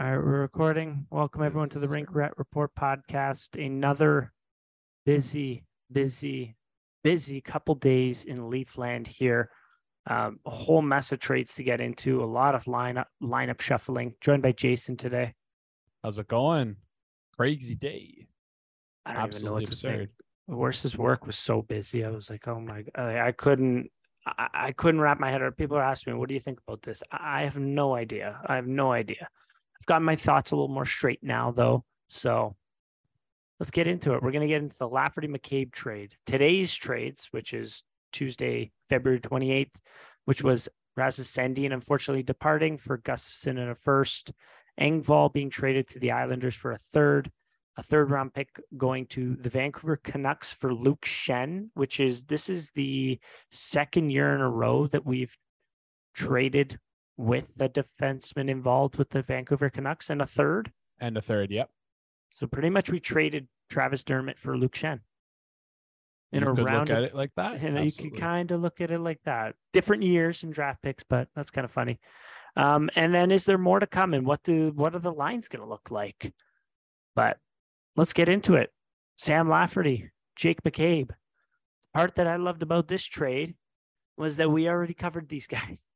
All right, we're recording. Welcome everyone to the Rink Rat Report podcast. Another busy, busy, busy couple days in Leafland here. Um, a whole mess of trades to get into. A lot of lineup lineup shuffling. Joined by Jason today. How's it going? Crazy day. I don't even know Absolutely to say. Worst's work was so busy. I was like, oh my, I, I couldn't, I, couldn't wrap my head around. People are asking me, what do you think about this? I have no idea. I have no idea. I've got my thoughts a little more straight now, though. So let's get into it. We're going to get into the Lafferty McCabe trade. Today's trades, which is Tuesday, February 28th, which was Rasmus Sandin unfortunately departing for Gustafsson in a first, Engvall being traded to the Islanders for a third, a third round pick going to the Vancouver Canucks for Luke Schenn, which is this is the second year in a row that we've traded with a defenseman involved with the Vancouver Canucks and a third. And a third. Yep. So pretty much we traded Travis Dermott for Luke Schenn. In you a round at it like that. you know, you could kind of look at it like that. Different years and draft picks, but that's kind of funny. Um, and then is there more to come? And what do what are the lines going to look like? But let's get into it. Sam Lafferty, Jake McCabe. The part that I loved about this trade was that we already covered these guys.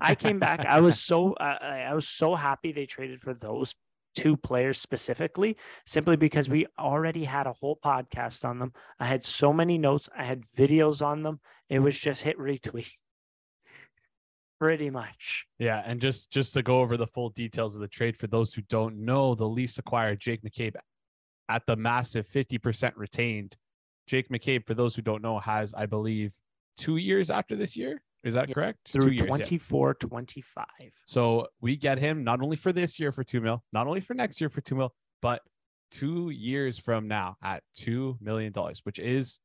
I came back. I was so uh, I was so happy they traded for those two players specifically, simply because we already had a whole podcast on them. I had so many notes. I had videos on them. It was just hit retweet. Pretty much. Yeah, and just just to go over the full details of the trade for those who don't know, the Leafs acquired Jake McCabe at the massive 50% retained. Jake McCabe, for those who don't know, has, I believe, two years after this year. Is that Yes, correct? Through two years. yeah. 24, 25. So we get him not only for this year for two mil, not only for next year for two mil, but two years from now at two million dollars, which is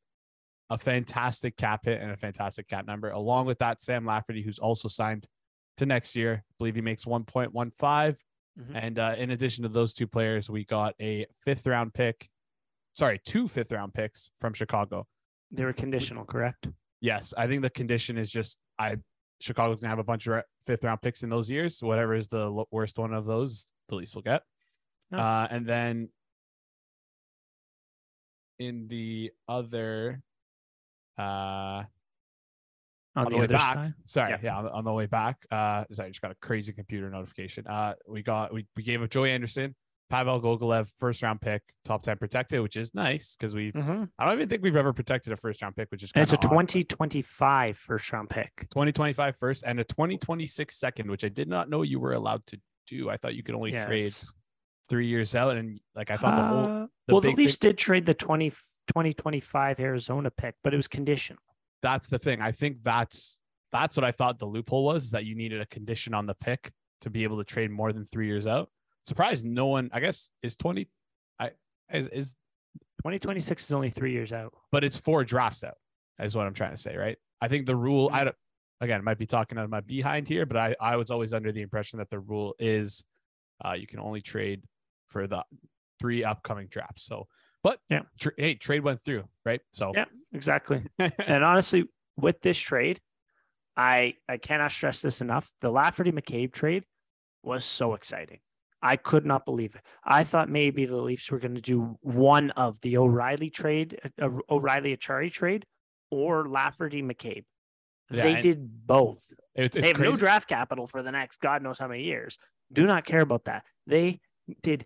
a fantastic cap hit and a fantastic cap number. Along with that, Sam Lafferty, who's also signed to next year, I believe he makes 1.15. Mhm. And uh, in addition to those two players, we got a fifth round pick. Sorry, two fifth round picks from Chicago. They were conditional, correct? Yes, I think the condition is just I Chicago's gonna have a bunch of fifth round picks in those years. Whatever is the worst one of those, the least will get. Uh, and then in the other, uh, On, on the, the way other back, side. sorry, Yeah. yeah, on, the, on the way back, uh, sorry, I just got a crazy computer notification. Uh, we got we we gave up Joey Anderson, Pavel Gogolev, first round pick, top ten protected, which is nice because we Mhm. I don't even think we've ever protected a first round pick, which is And it's a odd, 2025 first round pick. 2025 first and a 2026 second, which I did not know you were allowed to do. I thought you could only Yeah, trade it's- three years out. And like I thought the whole Uh, the well, the Leafs thing- did trade the 20, 2025 Arizona pick, but it was conditional. that's the thing. I think that's that's what I thought the loophole was that you needed a condition on the pick to be able to trade more than three years out. Surprised no one, I guess, is 20 I is is 2026 is only three years out. but it's four drafts out, is what I'm trying to say, right? I think the rule, I don't, again, I might be talking out of my behind here, but I, I was always under the impression that the rule is uh, you can only trade for the three upcoming drafts. So, but Yeah. tr- hey, trade went through, right? So, Yeah. Exactly. and honestly, with this trade, I I cannot stress this enough. The Lafferty McCabe trade was so exciting. I could not believe it. I thought maybe the Leafs were going to do one of the O'Reilly trade, uh, O'Reilly Acciari trade, or Lafferty McCabe. Yeah, they did both. it- they have no draft capital for the next God knows how many years. Do not care about that. They did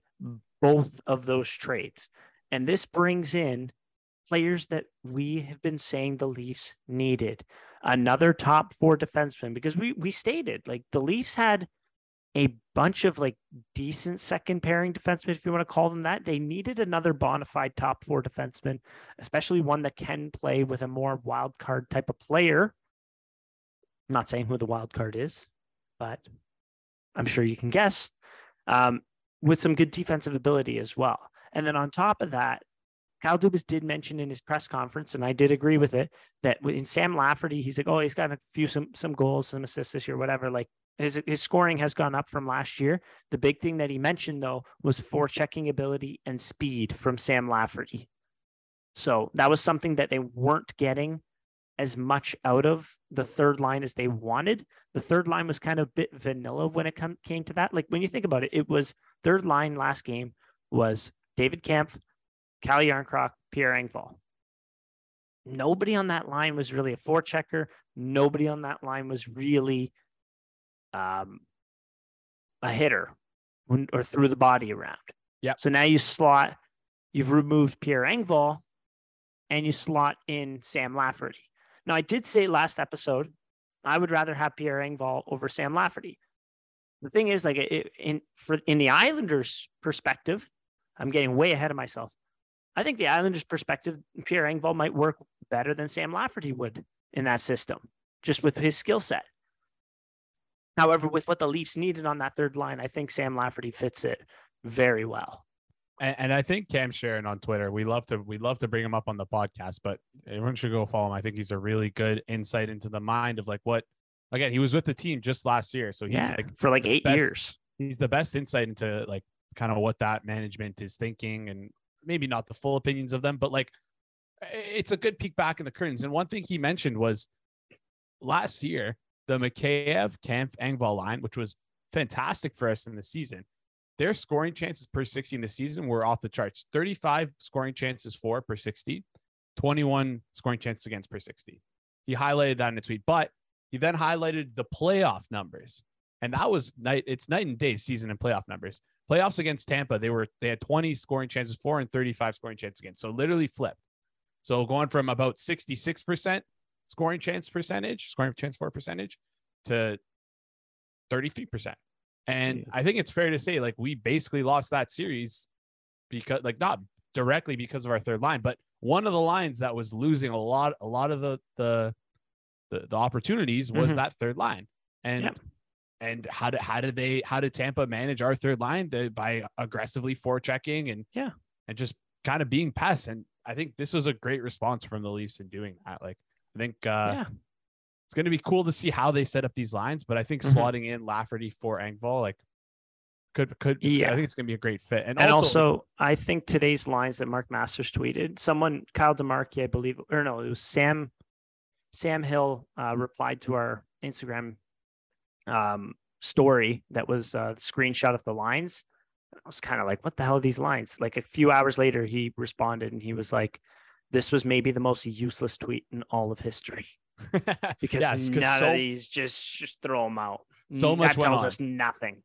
both of those trades. And this brings in players that we have been saying the Leafs needed. Another top four defenseman, because we we stated like the Leafs had a bunch of like decent second pairing defensemen, if you want to call them that. They needed another bona fide top four defenseman, especially one that can play with a more wild card type of player. I'm not saying who the wild card is, but I'm sure you can guess. Um, with some good defensive ability as well. And then on top of that, Kyle Dubas did mention in his press conference, and I did agree with it, that in Sam Lafferty, he's like, oh, he's got a few some some goals, some assists this year, whatever. Like his his scoring has gone up from last year. The big thing that he mentioned though was forechecking ability and speed from Sam Lafferty. So that was something that they weren't getting as much out of the third line as they wanted. The third line was kind of a bit vanilla when it come, came to that. Like when you think about it, it was third line last game was David Kampf, Calle Jarnkrok, Pierre Engvall. Nobody on that line was really a forechecker. Nobody on that line was really um, a hitter when, or threw the body around. Yeah. So now you slot, you've removed Pierre Engvall and you slot in Sam Lafferty. Now, I did say last episode, I would rather have Pierre Engvall over Sam Lafferty. The thing is, like it, in for in the Islanders' perspective, I'm getting way ahead of myself. I think the Islanders' perspective, Pierre Engvall might work better than Sam Lafferty would in that system, just with his skill set. However, with what the Leafs needed on that third line, I think Sam Lafferty fits it very well. And, and, I think Cam Charron on Twitter, we love to we love to bring him up on the podcast, but everyone should go follow him. I think he's a really good insight into the mind of like what again, he was with the team just last year. So he's yeah, like for like eight best, years. He's the best insight into like kind of what that management is thinking and maybe not the full opinions of them, but like it's a good peek back in the curtains. And one thing he mentioned was last year, the Mikheyev Kampf Engvall line, which was fantastic for us in the season their scoring chances per 60 in the season were off the charts 35 scoring chances for per 60, 21 scoring chances against per 60. He highlighted that in a tweet, but he then highlighted the playoff numbers. And that was night, it's night and day season and playoff numbers. Playoffs against Tampa, they were they had 20 scoring chances for and 35 scoring chances against. So literally flipped. So going from about 66% scoring chance percentage, scoring chance for percentage to 33%. And I think it's fair to say, like, we basically lost that series because, like, not directly because of our third line, but one of the lines that was losing a lot, a lot of the the the, the opportunities was mm-hmm. that third line. And and how did how did they how did Tampa manage our third line they, by aggressively forechecking and yeah and just kind of being pests. And I think this was a great response from the Leafs in doing that. Like, I think uh, yeah it's going to be cool to see how they set up these lines. But I think mm-hmm. slotting in Lafferty for Engvall, like, could could yeah. I think it's going to be a great fit. And, and also, also, I think today's lines that Mark Masters tweeted, someone Kyle DeMarchi, I believe, or no, it was Sam Sam Hill uh, replied to our Instagram um, story that was a screenshot of the lines. I was kind of like, what the hell are these lines? Like a few hours later, he responded and he was like, this was maybe the most useless tweet in all of history. because yes, none so, of these just just throw them out. So much that tells on. us nothing.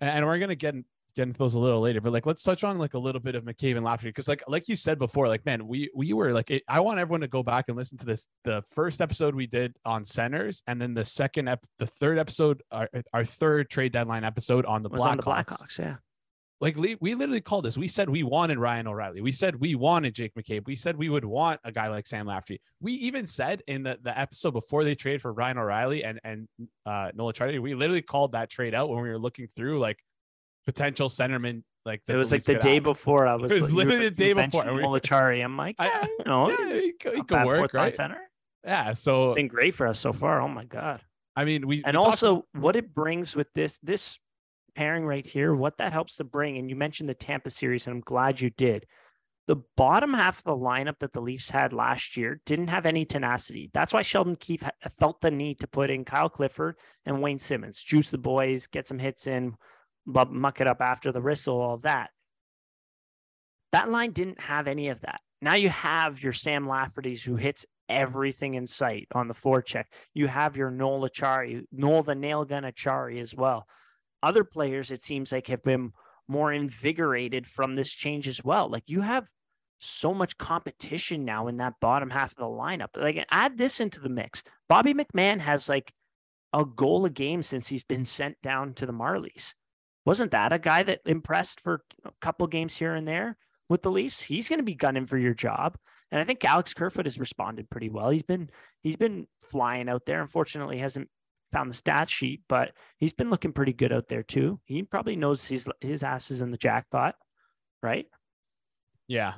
And we're gonna get get into those a little later, but like let's touch on like a little bit of McCabe and Lafferty because like like you said before, like man, we we were like it, I want everyone to go back and listen to this the first episode we did on centers, and then the second ep the third episode our, our third trade deadline episode on the Blackhawks. On the Blackhawks, yeah. Like we literally called this. We said we wanted Ryan O'Reilly. We said we wanted Jake McCabe. We said we would want a guy like Sam Lafferty. We even said in the, the episode before they traded for Ryan O'Reilly and and uh, Noel Acciari, we literally called that trade out when we were looking through like potential centerman. Like it was like the day have. before. I was. It was literally the day before. Noel Acciari. I'm like, yeah, you know, yeah, he, he could work, right? Center. Yeah, so been great for us so far. Oh my god. I mean, we and we also talked- what it brings with this this pairing right here, what that helps to bring, and you mentioned the Tampa series, and I'm glad you did. The bottom half of the lineup that the Leafs had last year didn't have any tenacity. That's why Sheldon Keefe felt the need to put in Kyle Clifford and Wayne Simmonds, juice the boys, get some hits in, but muck it up after the whistle, all that. That line didn't have any of that. Now you have your Sam Lafferty's who hits everything in sight on the forecheck. You have your Noel Acciari, Noel the nail gun Acciari as well other players, it seems like, have been more invigorated from this change as well. Like you have so much competition now in that bottom half of the lineup. Like add this into the mix. Bobby McMann has like a goal a game since he's been sent down to the Marlies. Wasn't that a guy that impressed for a couple games here and there with the Leafs? He's going to be gunning for your job. And I think Alex Kerfoot has responded pretty well. He's been he's been flying out there. Unfortunately, hasn't found the stat sheet, but he's been looking pretty good out there too. He probably knows his his ass is in the jackpot, right? Yeah,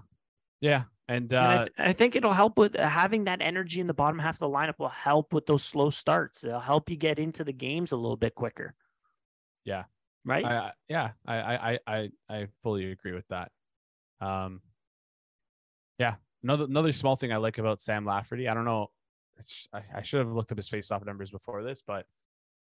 yeah, and, uh, and I, th- I, think it'll help with uh, having that energy in the bottom half of the lineup. Will help with those slow starts. It'll help you get into the games a little bit quicker. Yeah. Right. I, yeah, I, I I I fully agree with that. Um. Yeah, another another small thing I like about Sam Lafferty. I don't know I, I should have looked up his face-off numbers before this, but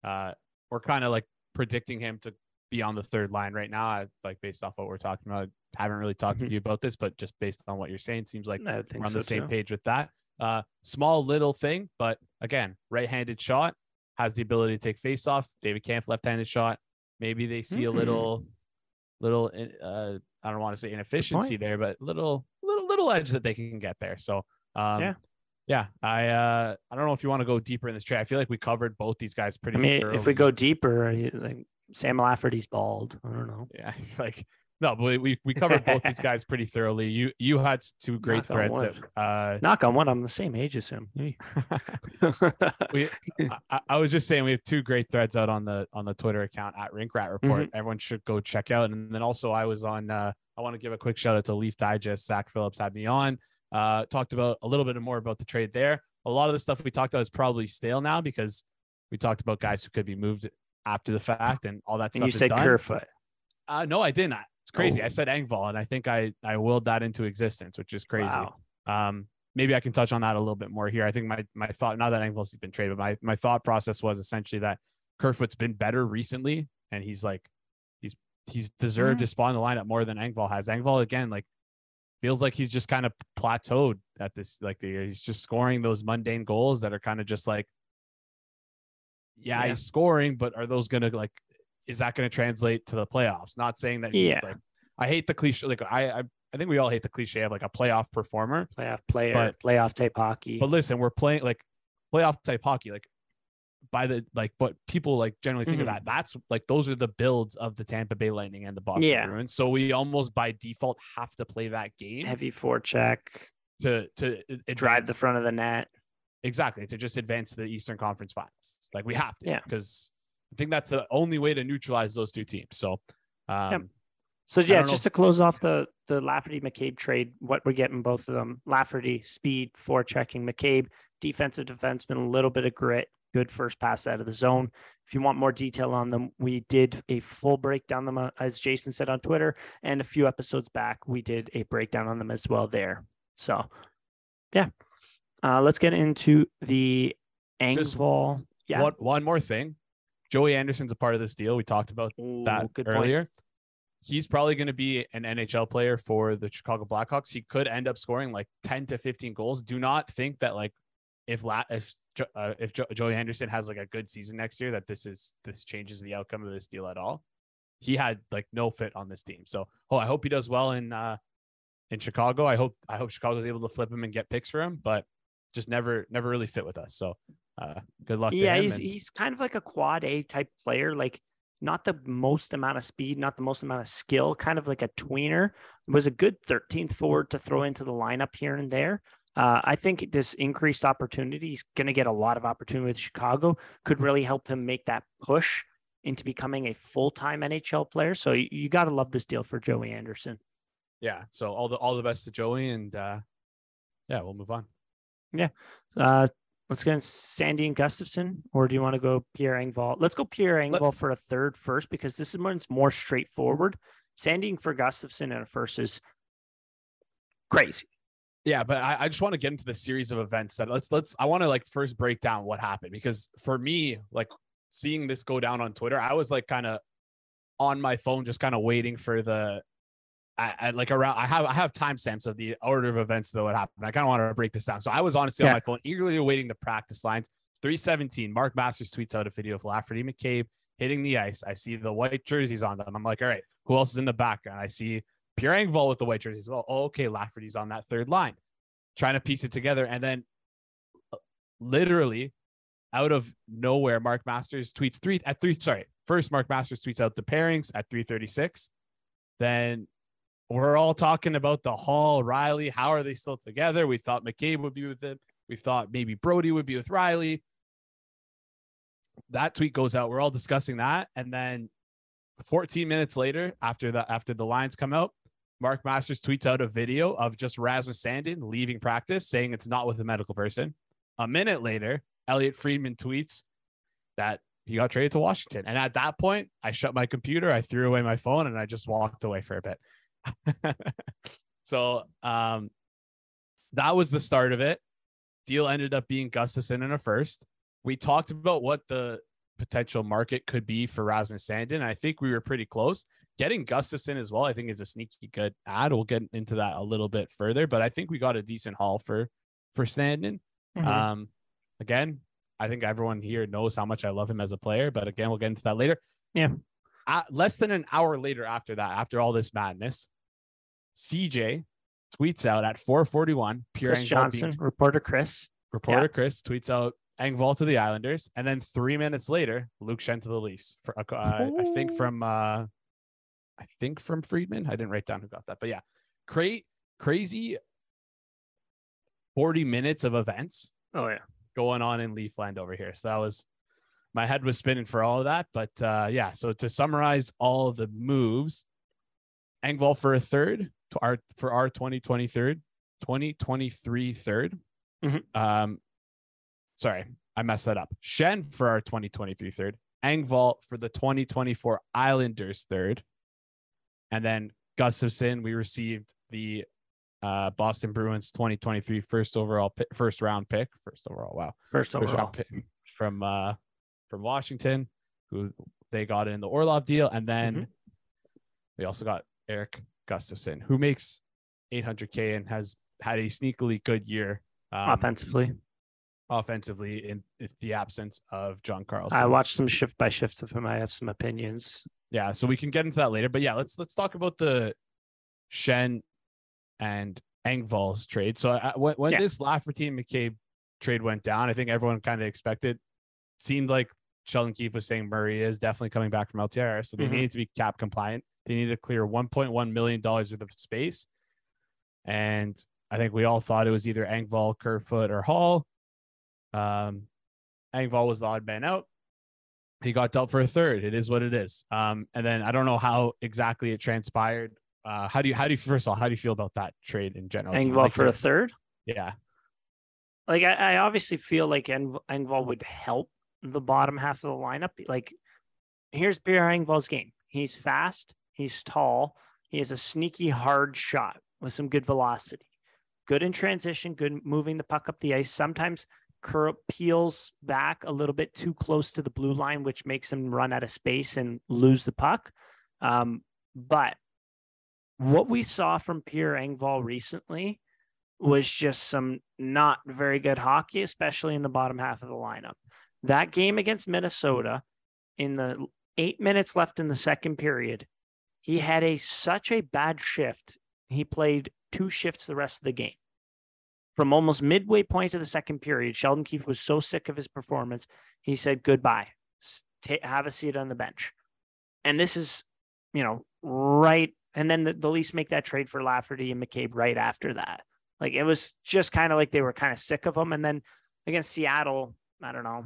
uh, we're kind of like predicting him to be on the third line right now. I, like based off what we're talking about, I haven't really talked Mhm. to you about this, but just based on what you're saying, seems like we're on so the same too. page with that. Uh, small little thing, but again, right-handed shot has the ability to take face off. David Kampf left-handed shot. Maybe they see a Hmm. little, little. Uh, I don't want to say inefficiency there, but little, little, little edge that they can get there. So, um, Yeah. Yeah. I, uh, I don't know if you want to go deeper in this trade. I feel like we covered both these guys pretty. I mean, if we go deeper, like Sam Lafferty's bald. I don't know. yeah, like no, but we we covered both these guys pretty thoroughly. You you had two great Knock on threads that uh Knock on one. I'm the same age as him. We I- I, I was just saying we have two great threads out on the on the Twitter account at Rink Rat Report. Mm-hmm. Everyone should go check out. And then also I was on uh I want to give a quick shout out to Leaf Digest. Zach Phillips had me on. Uh talked about a little bit more about the trade there. A lot of the stuff we talked about is probably stale now because we talked about guys who could be moved after the fact and all that and stuff. you said done. Kerfoot. Uh, no, I didn't. It's crazy. I Oh. said Engvall, and I think I I willed that into existence, which is crazy. Wow. Um, maybe I can touch on that a little bit more here. I think my my thought, not that Engvall's been traded, but my my thought process was essentially that Kerfoot's been better recently, and he's like he's he's deserved Mhm. to spawn the lineup more than Engvall has. Engvall again, like feels like he's just kind of plateaued at this like the he's just scoring those mundane goals that are kind of just like yeah, Yeah. he's scoring, but are those gonna like is that gonna translate to the playoffs? Not saying that he's Yeah. like I hate the cliche like I, I I think we all hate the cliche of like a playoff performer. Playoff player, But- playoff type hockey. But listen, we're playing like playoff type hockey, like by the like but people like generally think Mhm. of that. That's like those are the builds of the Tampa Bay Lightning and the Boston Yeah. Bruins. So we almost by default have to play that game Heavy forecheck, to to a- drive the front of the net. exactly to just advance to the Eastern Conference Finals. Like we have to, Yeah. because I think that's the only way to neutralize those two teams. So, um, So yeah, know just to close off the the Lafferty McCabe trade, what we're getting both of them: Lafferty speed, forechecking, McCabe defensive defenseman, a little bit of grit, good first pass out of the zone. If you want more detail on them, we did a full breakdown them uh, as Jason said on Twitter, and a few episodes back we did a breakdown on them as well there. So yeah, uh, let's get into the Engvall. Yeah, one one more thing, Joey Anderson's a part of this deal. We talked about Ooh, that good point. earlier. He's probably going to be an NHL player for the Chicago Blackhawks. He could end up scoring like 10 to 15 goals. Do not think that like if La- if uh, if jo- Joey Henderson has like a good season next year that this is this changes the outcome of this deal at all. He had like no fit on this team. So, oh, I hope he does well in uh in Chicago. I hope I hope Chicago's able to flip him and get picks for him, but just never never really fit with us. So, uh good luck yeah, to him. he's and- he's kind of like a quad A type player, like not the most amount of speed, not the most amount of skill, kind of like a tweener. Was a good 13th forward to throw into the lineup here and there. Uh, I think this increased opportunity, he's going to get a lot of opportunity with Chicago, could really help him make that push into becoming a full time NHL player. So you, you got to love this deal for Joey Anderson. yeah. So all the all the best to Joey and uh yeah, we'll move on. Uh, let's go Sandin and Gustafsson, or do you want to go Pierre Engvall? Let's go Pierre Engvall for a third first because this is one's more straightforward. Sandin for Gustafsson and a first is crazy. Yeah, but I, I just want to get into the series of events that let's let's I want to like first break down what happened because for me, like seeing this go down on Twitter, I was like kind of on my phone, just kind of waiting for the I, I like around I have I have timestamps of the order of events that would happen. I kind of want to break this down. So I was honestly Yeah. on my phone, eagerly awaiting the practice lines. 317, Mark Masters tweets out a video of Lafferty McCabe hitting the ice. I see the white jerseys on them. I'm like, all right, who else is in the background? I see Pierre Engvall with the white jerseys. Well, oh, okay, Lafferty's on that third line. Trying to piece it together. And then uh, literally out of nowhere, Mark Masters tweets three at three. Sorry. First, Mark Masters tweets out the pairings at 336. Then we're all talking about the Holl, Rielly. How are they still together? We thought McCabe would be with him. We thought maybe Brodie would be with Rielly. That tweet goes out. We're all discussing that. And then 14 minutes later, after the after the lines come out, Mark Masters tweets out a video of just Rasmus Sandin leaving practice, saying it's not with a medical person. A minute later, Elliotte Friedman tweets that he got traded to Washington. And at that point, I shut my computer, I threw away my phone, and I just walked away for a bit. so um, that was the start of it. deal ended up being Gustafsson in a first. We talked about what the potential market could be for Rasmus Sandin. I think we were pretty close. Getting Gustafsson as well, I think, is a sneaky good ad. We'll get into that a little bit further, but I think we got a decent haul for for Sandin. Mhm. Um, again, I think everyone here knows how much I love him as a player, but again, we'll get into that later. Yeah. Uh, less than an hour later after that, after all this madness, CJ tweets out at 441, Pierre Chris Johnston, being- reporter Chris. reporter Chris tweets out Engvall to the Islanders, and then three minutes later, Luke Schenn to the Leafs. For, uh, I think from uh, I think from Friedman. I didn't write down who got that, but yeah, cra- crazy 40 minutes of events Oh yeah. going on in Leafland over here. So that was my head was spinning for all of that. But uh, yeah, so to summarize all the moves, Engvall for a third to our for our 2023 2023 third. Mhm. Um, sorry, I messed that up. Schenn for our 2023 third, Engvall for the 2024 Islanders third, and then Gustafsson. We received the uh, Boston Bruins 2023 first overall pi- first round pick, first overall. Wow, First first overall. pick from uh from Washington, who they got in the Orlov deal, and then Mhm. we also got Erik Gustafsson, who makes 800k and has had a sneakily good year um, Offensively, offensively in, in the absence of John Carlson. I watched some shift by shifts of him. I have some opinions. yeah, so we can get into that later. But yeah, let's let's talk about the Schenn and Engvall's trade. So uh, when, when Yeah. this Lafferty and McCabe trade went down, I think everyone kind of expected. Seemed like Sheldon Keefe was saying Murray is definitely coming back from LTIR, so they Mhm. needed to be cap compliant. They needed to clear 1.1 million dollars worth of space, and I think we all thought it was either Engvall, Kerfoot, or Holl. Um, Engvall was the odd man out he got dealt for a third. It is what it is. Um, and then I don't know how exactly it transpired. Uh, how do you how do you first of all how do you feel about that trade in general? Engvall like for a third. yeah Like I, I obviously feel like Eng- Engvall would help the bottom half of the lineup. Like here's Pierre Engvall's game. He's fast. He's tall. He has a sneaky hard shot with some good velocity. Good in transition. Good moving the puck up the ice. Sometimes curl peels back a little bit too close to the blue line, which makes him run out of space and lose the puck. Um, but what we saw from Pierre Engvall recently was just some not very good hockey, especially in the bottom half of the lineup. That game against Minnesota, in the eight minutes left in the second period, he had a such a bad shift. He played two shifts the rest of the game. From almost midway point of the second period, Sheldon Keefe was so sick of his performance, he said goodbye. Have a seat on the bench. And this is, you know, right. And then the, the Leafs make that trade for Lafferty and McCabe right after that. Like it was just kind of like they were kind of sick of him. And then against Seattle, I don't know,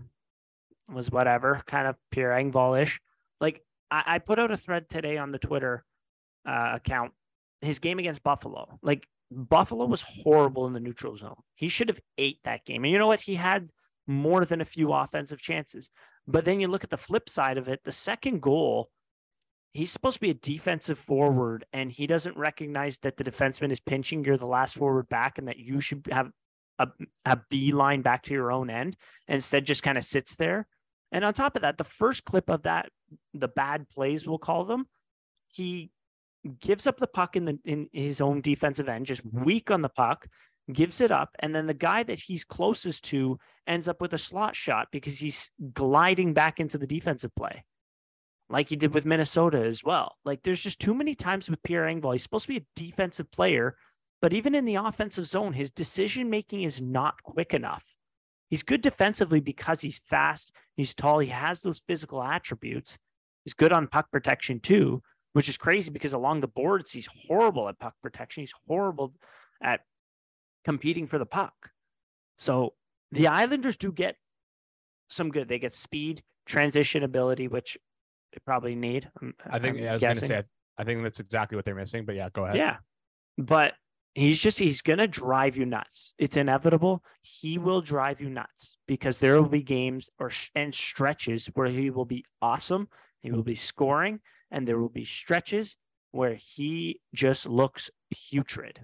was whatever, kind of Pierre Engvall ish. Like I, I put out a thread today on the Twitter uh, account, his game against Buffalo. Like Buffalo was horrible in the neutral zone. He should have ate that game. And you know what? He had more than a few offensive chances. But then you look at the flip side of it, the second goal, he's supposed to be a defensive forward and he doesn't recognize that the defenseman is pinching you're the last forward back and that you should have a, a, a B line back to your own end instead just kind of sits there and on top of that the first clip of that the bad plays we'll call them he gives up the puck in the in his own defensive end just weak on the puck gives it up and then the guy that he's closest to ends up with a slot shot because he's gliding back into the defensive play like he did with Minnesota as well. Like there's just too many times with Pierre Engvall. He's supposed to be a defensive player, but even in the offensive zone, his decision making is not quick enough. He's good defensively because he's fast, he's tall, he has those physical attributes. He's good on puck protection too, which is crazy because along the boards, he's horrible at puck protection. He's horrible at competing for the puck. So the Islanders do get some good. They get speed, transition ability, which they probably need. I'm- I think yeah, I was going to say I, think that's exactly what they're missing. But yeah, go ahead. Yeah. But he's just he's gonna drive you nuts. It's inevitable. He will drive you nuts because there will be games or and stretches where he will be awesome. He will be scoring, and there will be stretches where he just looks putrid.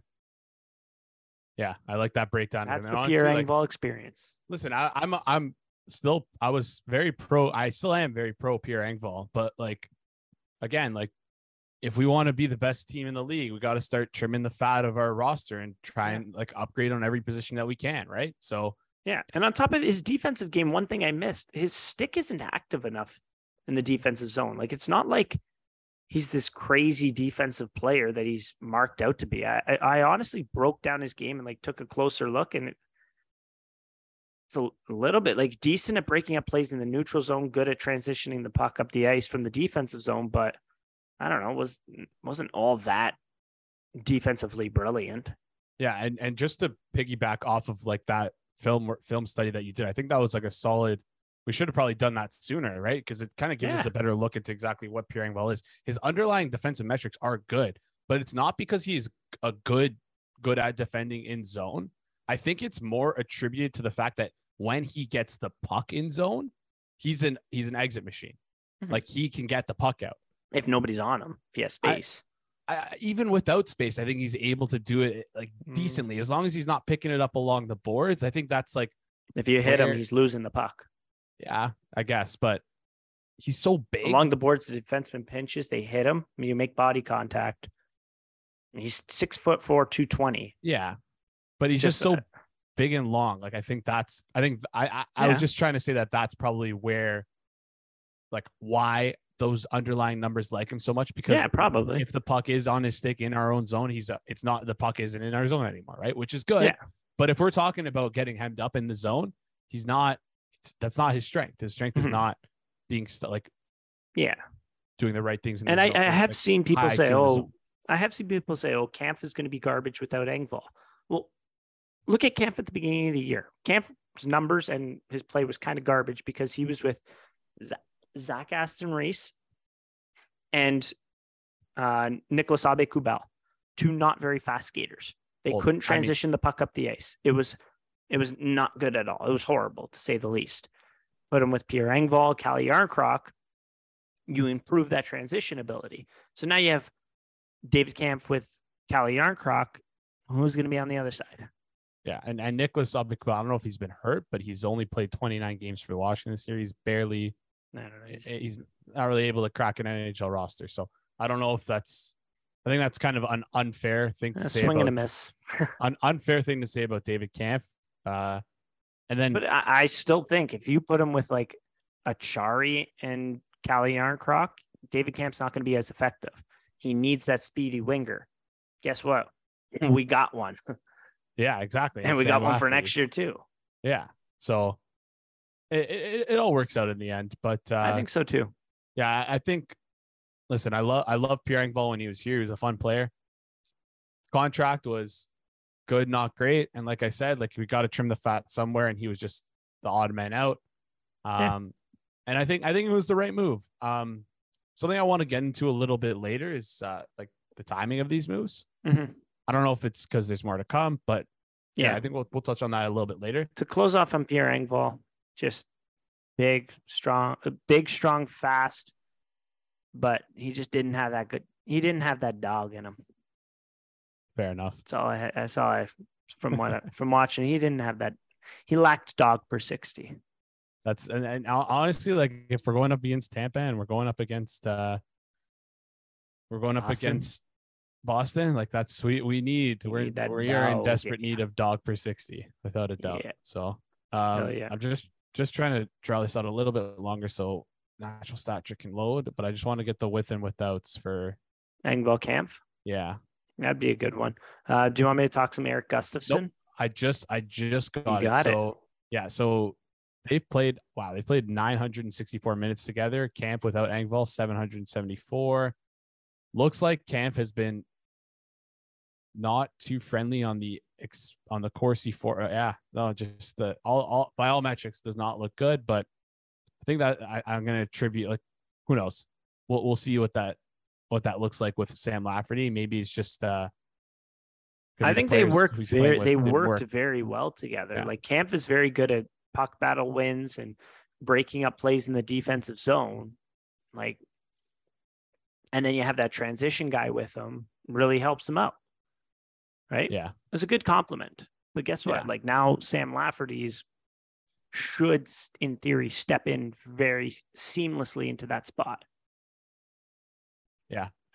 Yeah, I like that breakdown. That's the honestly, Pierre like, Engvall experience. listen, I, I'm I'm still I was very pro. I still am very pro Pierre Engvall, but like again, like if we want to be the best team in the league, we got to start trimming the fat of our roster and try Yeah. and like upgrade on every position that we can, right? So Yeah. And on top of his defensive game, one thing I missed, his stick isn't active enough in the defensive zone. Like it's not like he's this crazy defensive player that he's marked out to be. I, I, honestly broke down his game and like took a closer look and it's a little bit like decent at breaking up plays in the neutral zone, good at transitioning the puck up the ice from the defensive zone, but I don't know, was wasn't all that defensively brilliant. yeah, and and just to piggyback off of like that film film study that you did, I think that was like a solid. We should have probably done that sooner, right? Because it kind of gives us a better look into exactly what Pierre is. His underlying defensive metrics are good, but it's not because he's a good good at defending in zone. I think it's more attributed to the fact that when he gets the puck in zone, he's an he's an exit machine. Mhm. Like he can get the puck out. If nobody's on him, if he has space. I, even without space, I think he's able to do it like Mm. decently as long as he's not picking it up along the boards. I think that's like, if you hit him, he's losing the puck. Yeah, I guess, but he's so big. along the boards, the defenseman pinches, they hit him. You make body contact. He's six foot four, two twenty. yeah, but he's just, Just, so uh, big and long. Like I think that's, I think I, I, I was just trying to say that that's probably where, like, why those underlying numbers like him so much because Yeah, probably. if the puck is on his stick in our own zone, he's uh, it's not the puck isn't in our zone anymore, right? Which is good. Yeah. But if we're talking about getting hemmed up in the zone, he's not. That's not his strength. His strength is Mhm. not being st- like Yeah, doing the right things. In the and I, I have like seen people say, IQ in the "Oh. I have seen people say, oh, Kampf is going to be garbage without Engvall." Well, look at Kampf at the beginning of the year. Kampf's numbers and his play was kind of garbage because he was with Zach Aston Reese and uh, Nicolas Aube-Kubel, two not very fast skaters. They Well, couldn't I mean- transition the puck up the ice. It was it was not good at all. It was horrible to say the least. Put him with Pierre Engvall, Calle Jarnkrok, you improve that transition ability. So now you have David Kampf with Calle Jarnkrok. Who's going to be on the other side? Yeah, and and Nicolas Aube-Kubel, I don't know if he's been hurt, but he's only played 29 games for Washington this year. He's barely I don't. He's- eh, he's not really able to crack an NHL roster. So I don't know if that's I think that's kind of an unfair thing to a say swing and a miss. an unfair thing to say about David Kampf. Uh, and then But I, I still think if you put him with like Acciari and Calle Jarnkrok, David Kampf's not going to be as effective. He needs that speedy winger. Guess what? We got one, yeah, exactly. and we got one for next year too. Yeah. So it, it, it all works out in the end. But uh, I think so too. yeah, I I think. Listen, I love I love Pierre Engvall when he was here. He was a fun player. Contract was good, not great, and like I said, like we got to trim the fat somewhere, and he was just the odd man out. Um, Yeah. and I think I think it was the right move. Um, something I want to get into a little bit later is uh, like the timing of these moves. Mhm. I don't know if it's because there's more to come, but yeah, Yeah. I think we'll we'll touch on that a little bit later. to close off on Pierre Engvall, just big, strong, big, strong, fast, but he just didn't have that good. He didn't have that dog in him. Fair enough. That's all I. That's all I from what from watching. He didn't have that. He lacked dog per sixty. That's and, and honestly, like if we're going up against Tampa and we're going up against uh we're going up Boston. against Boston, like that's sweet. We need You we're need that we are in desperate yeah. need of dog per 60, without a doubt. Yeah. So um yeah. I'm just just trying to draw this out a little bit longer so natural stat can load, but I just want to get the with and withouts for Engvall Kampf. yeah. That'd be a good one. Uh, do you want me to talk some Erik Gustafsson? I just I just got, got it. it. So yeah, so they've played wow, they played 964 minutes together. Kampf without Engvall 774. Looks like Kampf has been not too friendly on the ex, on the Corsi for uh, yeah, no, just the all, all by all metrics does not look good, but I think that I, I'm gonna attribute like who knows. We'll we'll see what that what that looks like with Sam Lafferty. Maybe it's just uh I be the think they worked very. They worked work. very well together. Yeah. Like Kampf is very good at puck battle wins and breaking up plays in the defensive zone. Like, and then you have that transition guy with them. Really helps them out. right? Yeah. It's a good compliment. But guess what? Yeah. Like now, Sam Lafferty's should, in theory, step in very seamlessly into that spot.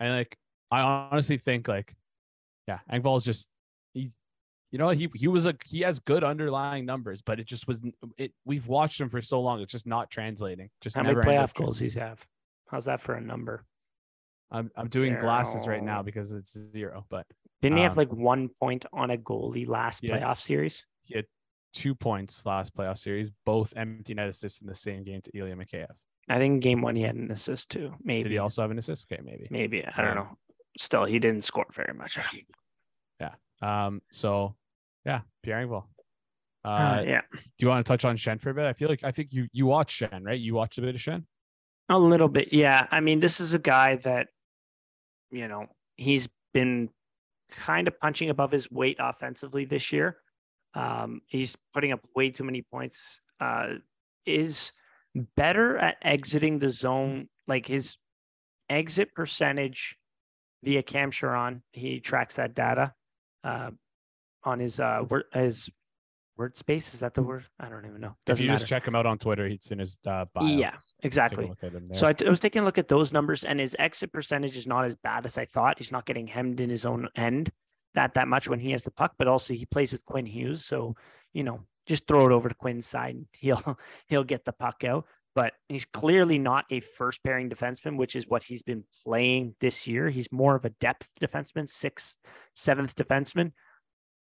And like I honestly think like yeah, Engvall's just he's you know he he was a he has good underlying numbers, but it just was it we've watched him for so long, it's just not translating. Just How many playoff goals he's have? How's that for a number? I'm I'm doing glasses right now because it's zero, but Didn't he have Um, like one point on a goalie last Yeah. playoff series? he had two points last playoff series, both empty net assists in the same game to Ilya Mikheyev. I think game one he had an assist too. Maybe. Did he also have an assist? Okay, maybe. Maybe. I don't know. Still, he didn't score very much. Yeah. Um, so yeah, Pierre Engvall. Uh, Uh, yeah, do you want to touch on Schenn for a bit? I feel like I think you you watched Schenn, right? You watched a bit of Schenn. a little bit. Yeah. I mean, this is a guy that, you know, he's been kind of punching above his weight offensively this year. Um, he's putting up way too many points. Uh, is better at exiting the zone. Like his exit percentage via Cam Charron, he tracks that data uh, on his uh, word, his word space. Is that the word? I don't even know. If Doesn't you matter. just check him out on Twitter, he's in his uh, bio. yeah, exactly. a look at him there. So I, t- I was taking a look at those numbers, and his exit percentage is not as bad as I thought. He's not getting hemmed in his own end that that much when he has the puck, but also he plays with Quinn Hughes, so you know just throw it over to Quinn's side, and he'll he'll get the puck out. But he's clearly not a first pairing defenseman, which is what he's been playing this year. He's more of a depth defenseman, sixth, seventh defenseman.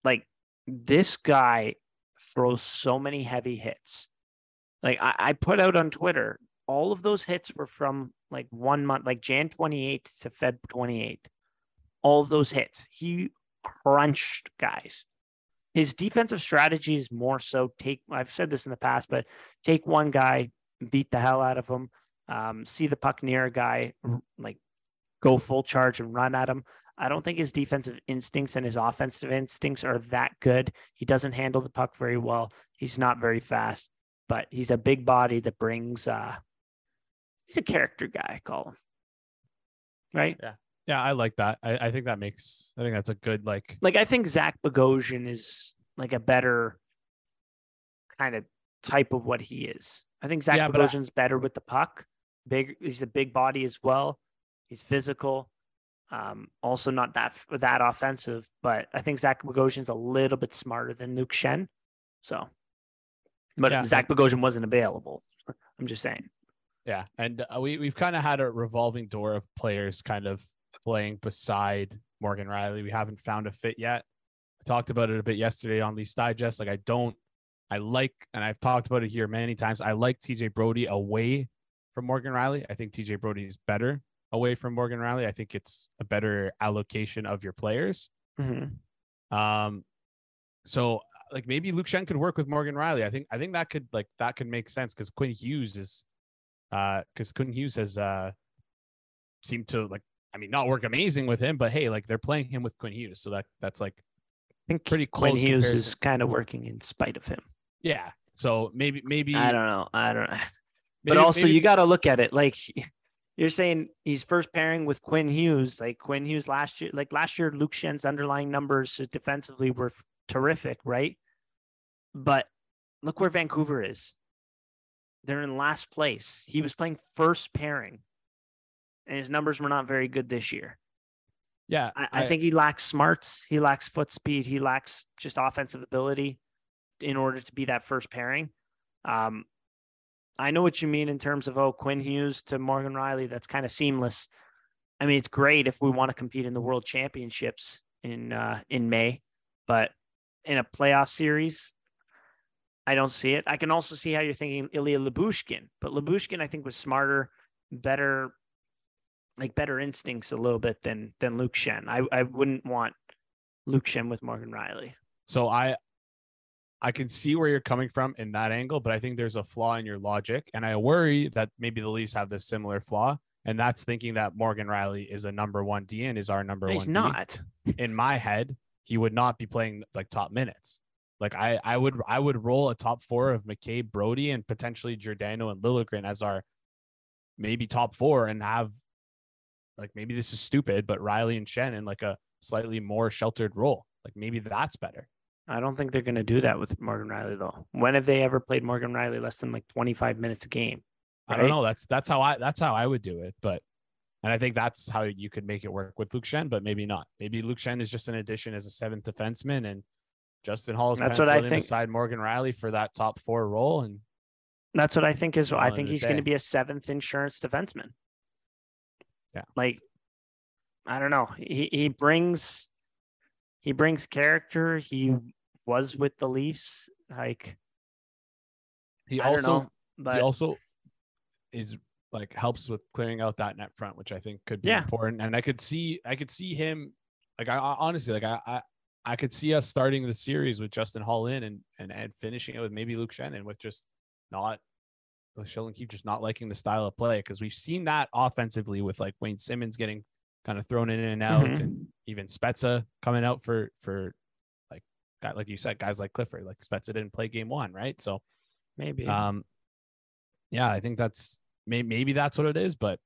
Like this guy throws so many heavy hits. Like I, I put out on Twitter, all of those hits were from like one month, like Jan 28 to Feb 28. All of those hits, he crunched guys. His defensive strategy is more so take, I've said this in the past, but take one guy, beat the hell out of him, um, see the puck near a guy, like go full charge and run at him. I don't think his defensive instincts and his offensive instincts are that good. He doesn't handle the puck very well. He's not very fast, but he's a big body that brings uh he's a character guy, I call him. Right? yeah, I like that. I, I think that makes. I think that's a good like. Like I think Zach Bogosian is like a better kind of type of what he is. I think Zach Yeah, but I- Bogosian's better with the puck. Big he's a big body as well. He's physical. Um, also not that that offensive, but I think Zach Bogosian's a little bit smarter than Luke Schenn. So, but Yeah, Zach Bogosian wasn't available. I'm just saying. Yeah, and uh, we we've kind of had a revolving door of players kind of playing beside Morgan Rielly. We haven't found a fit yet. I talked about it a bit yesterday on Leafs Digest. Like I don't, I like, and I've talked about it here many times. I like TJ Brodie away from Morgan Rielly. I think TJ Brodie is better away from Morgan Rielly. I think it's a better allocation of your players. Mhm. Um, so like maybe Luke Schenn could work with Morgan Rielly. I think I think that could like that could make sense because Quinn Hughes is uh because Quinn Hughes has uh seemed to like I mean not work amazing with him, but hey, like they're playing him with Quinn Hughes. So that that's like I think Pretty close. Quinn Hughes is kind of working in spite of him. yeah. So maybe maybe I don't know. I don't know. maybe- but also, maybe- you got to look at it like you're saying he's first pairing with Quinn Hughes. Like Quinn Hughes last year, like last year, Luke Schenn's underlying numbers defensively were terrific, right? But look where Vancouver is. They're in last place. He was playing first pairing, and his numbers were not very good this year. yeah. I, I think he lacks smarts. He lacks foot speed. He lacks just offensive ability in order to be that first pairing. Um, I know what you mean in terms of oh Quinn Hughes to Morgan Rielly. That's kind of seamless. I mean, it's great if we want to compete in the World Championships in uh, in May, but in a playoff series, I don't see it. I can also see how you're thinking Ilya Lyubushkin, but Lyubushkin I think was smarter, better, like better instincts a little bit than than Luke Schenn. I I wouldn't want Luke Schenn with Morgan Rielly. So I I can see where you're coming from in that angle, but I think there's a flaw in your logic. And I worry that maybe the Leafs have this similar flaw. And that's thinking that Morgan Rielly is a number one D and is our number He's one. D. not. In my head, he would not be playing like top minutes. Like I, I would I would roll a top four of McCabe, Brodie, and potentially Giordano and Liljegren as our maybe top four and have like maybe this is stupid, but Rielly and Schenn in like a slightly more sheltered role. Like maybe that's better. I don't think they're going to do that with Morgan Rielly though. When have they ever played Morgan Rielly less than like 25 minutes a game? I don't know. That's that's how I that's how I would do it. But and I think that's how you could make it work with Luke Schenn, but maybe not. Maybe Luke Schenn is just an addition as a seventh defenseman, and Justin Holl is That's what I think. Beside Morgan Rielly for that top four role, and That's what I think is. I think he's going to be a seventh insurance defenseman. Yeah. Like, I don't know. He he brings he brings character. He was with the Leafs. Like he I also know, but he also is like helps with clearing out that net front, which I think could be Yeah. important. And I could see I could see him like I, I honestly like I, I I could see us starting the series with Justin Holl in and and, and finishing it with maybe Luke Schenn with just not Sheldon Keefe just not liking the style of play because we've seen that offensively with like Wayne Simmonds getting kind of thrown in and out Mhm. and even Spezza coming out for for like guy like you said guys like Clifford like Spezza didn't play game one right so maybe um, yeah, I think that's may, maybe that's what it is. But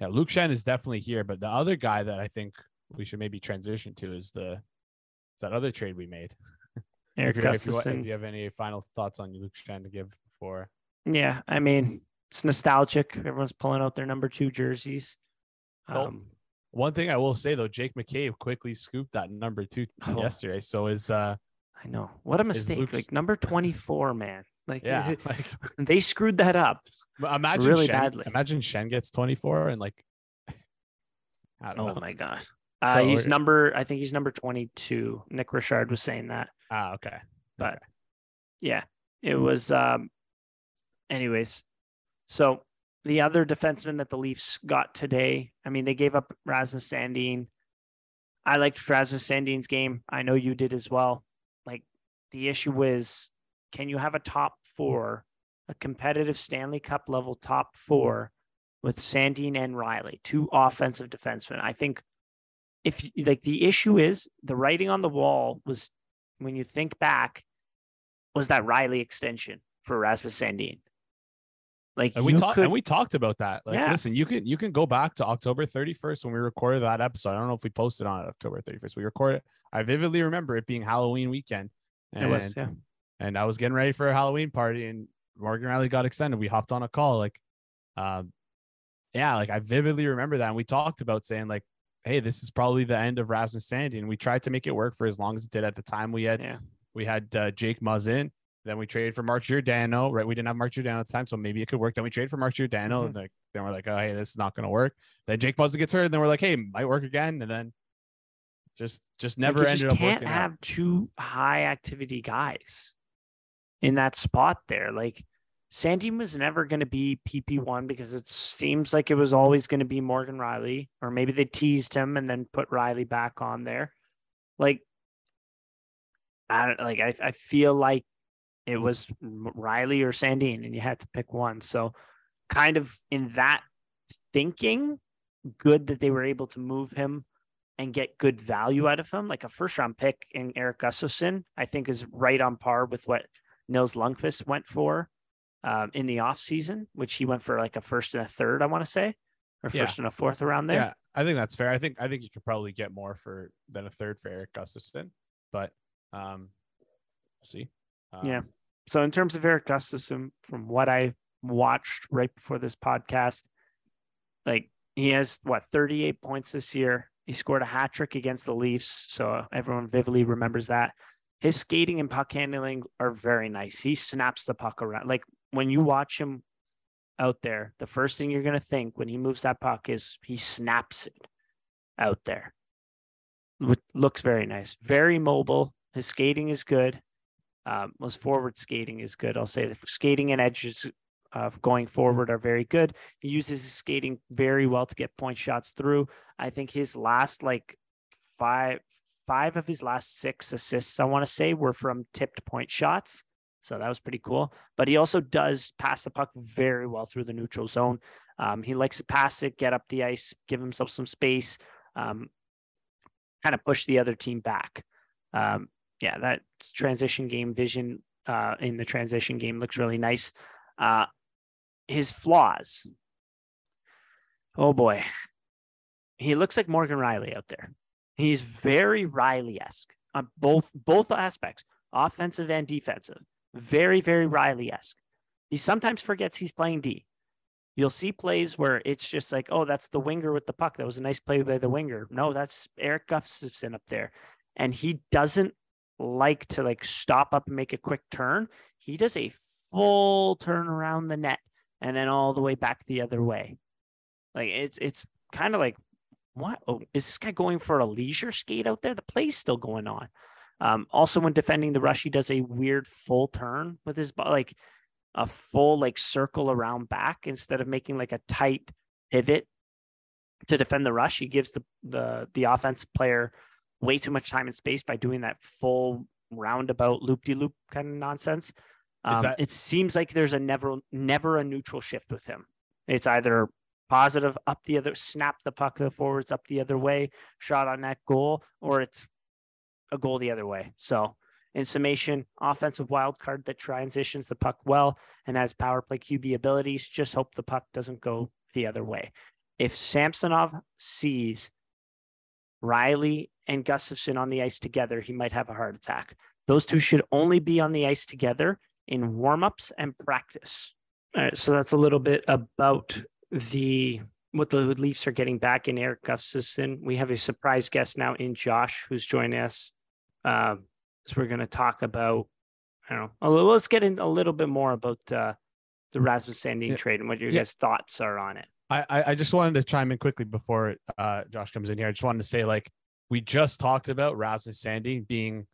yeah, Luke Schenn is definitely here. But the other guy that I think we should maybe transition to is the is that other trade we made. Eric if, you, if, you, if you have any final thoughts on Luke Schenn to give before, Yeah, I mean it's nostalgic. Everyone's pulling out their number two jerseys. Um, one thing I will say though, Jake McCabe quickly scooped that number two Oh. yesterday. So is uh I know what a mistake. Like number twenty four, man. Like yeah, like they screwed that up. imagine Really Schenn, badly. Imagine Schenn gets twenty four and like I don't Oh know. my god. Uh, So he's number. I think he's number twenty two. Nick Richard was saying that. Ah, okay. But Okay. yeah, it was. Um, anyways, so the other defenseman that the Leafs got today. I mean, they gave up Rasmus Sandin. I liked Rasmus Sandin's game. I know you did as well. Like the issue is, can you have a top four, a competitive Stanley Cup level top four, with Sandin and Rielly, two offensive defensemen? I think if like the issue is the writing on the wall was when you think back, was that Rielly extension for Rasmus Sandin. Like And we talked could, and we talked about that. Like, Yeah. listen, you can you can go back to October 31st when we recorded that episode. I don't know if we posted on it October 31st. We recorded. I vividly remember it being Halloween weekend. it And, was yeah. and I was getting ready for a Halloween party, and Morgan Rielly got extended. We hopped on a call, like, um, yeah, like I vividly remember that. And we talked about saying like, hey, this is probably the end of Rasmus Sandin, and we tried to make it work for as long as it did. At the time, we had Yeah. we had uh, Jake Muzzin. Then we traded for Mark Giordano, right? We didn't have Mark Giordano at the time, so maybe it could work. Then we traded for Mark Giordano, Mhm. and like, then we're like, oh, hey, this is not going to work. Then Jake Muzzin gets hurt, and then we're like, hey, might work again, and then just just Like, never you ended just up can't working. out. have two high activity guys in that spot there. Like Sandin was never going to be PP one because it seems like it was always going to be Morgan Rielly, or maybe they teased him and then put Rielly back on there. Like I don't like. I I feel like it was Rielly or Sandin, and you had to pick one. So, kind of in that thinking, good that they were able to move him and get good value out of him. Like a first round pick in Erik Gustafsson, I think is right on par with what Nils Lundqvist went for um, in the offseason, which he went for like a first and a third, I want to say, or Yeah. first and a fourth around there. Yeah, I think that's fair. I think I think you could probably get more for than a third for Erik Gustafsson, but um, we'll see. Um, Yeah. So in terms of Erik Gustafsson, from what I watched right before this podcast, like he has what 38 points this year. He scored a hat trick against the Leafs, so everyone vividly remembers that. His skating and puck handling are very nice. He snaps the puck around. Like when you watch him out there, the first thing you're gonna think when he moves that puck is he snaps it out there. Looks very nice. Very mobile. His skating is good. Um, forward skating is good. I'll say the skating and edges of going forward are very good. He uses his skating very well to get point shots through. I think his last like five five of his last six assists, I want to say, were from tipped point shots. So that was pretty cool. But he also does pass the puck very well through the neutral zone. Um, he likes to pass it, get up the ice, give himself some space, um, kind of push the other team back. Um, yeah, that transition game vision uh, in the transition game looks really nice. Uh, his flaws. Oh boy, he looks like Morgan Rielly out there. He's very Rielly esque. on both both aspects, offensive and defensive. Very, very Rielly esque. He sometimes forgets he's playing D. You'll see plays where it's just like, oh, that's the winger with the puck. That was a nice play by the winger. No, that's Erik Gustafsson up there. And he doesn't like to like stop up and make a quick turn. He does a full turn around the net and then all the way back the other way. Like it's it's kind of like what oh, is this guy going for a leisure skate out there? The play's still going on. Um, also, when defending the rush, he does a weird full turn with his like a full like circle around back instead of making like a tight pivot to defend the rush. He gives the the the offensive player way too much time and space by doing that full roundabout loop de loop kind of nonsense. Um, that- it seems like there's a never never a neutral shift with him. It's either positive up the other, snap the puck to the forwards up the other way, shot on that goal, or it's a goal the other way. So in summation, offensive wild card that transitions the puck well and has power play QB abilities. Just hope the puck doesn't go the other way. If Samsonov sees Rielly and Gustafsson on the ice together, he might have a heart attack. Those two should only be on the ice together in warmups and practice. All right, so that's a little bit about the what the Leafs are getting back in Erik Gustafsson. We have a surprise guest now in Josh, who's joining us. Uh, so we're going to talk about, I don't know, let's get in a little bit more about uh, the Rasmus Sandin yeah. trade and what your yeah. guys' thoughts are on it. I, I just wanted to chime in quickly before uh, Josh comes in here. I just wanted to say, like, we just talked about Rasmus Sandin being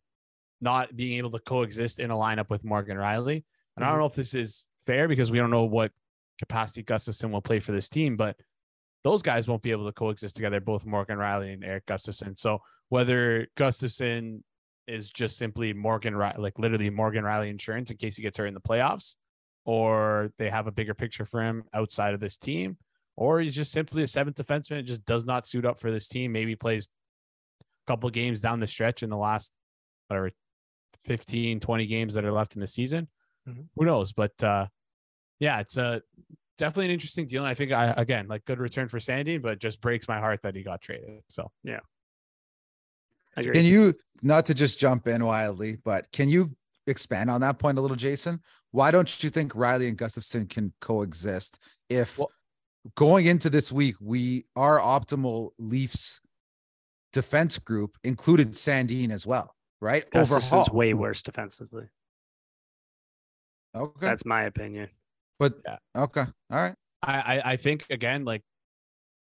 not being able to coexist in a lineup with Morgan Rielly. And mm-hmm. I don't mm-hmm. know if this is fair because we don't know what capacity Gustafsson will play for this team, but those guys won't be able to coexist together, both Morgan Rielly and Erik Gustafsson. So whether Gustafsson is just simply Morgan, Rielly, like literally Morgan Rielly insurance in case he gets hurt in the playoffs, or they have a bigger picture for him outside of this team, or he's just simply a seventh defenseman. It just does not suit up for this team. Maybe plays couple games down the stretch in the last, whatever, 15, 20 games that are left in the season. Mm-hmm. Who knows? But uh, yeah, it's a definitely an interesting deal. And I think I again like good return for Sandin, but just breaks my heart that he got traded. So yeah. Can you not to just jump in wildly, but can you expand on that point a little, Jason? Why don't you think Rielly and Gustafsson can coexist if well, going into this week we our optimal Leafs defense group included Sandin as well, right? Overhaul is way worse defensively. Okay, that's my opinion. But yeah. okay, all right. I I, I think again like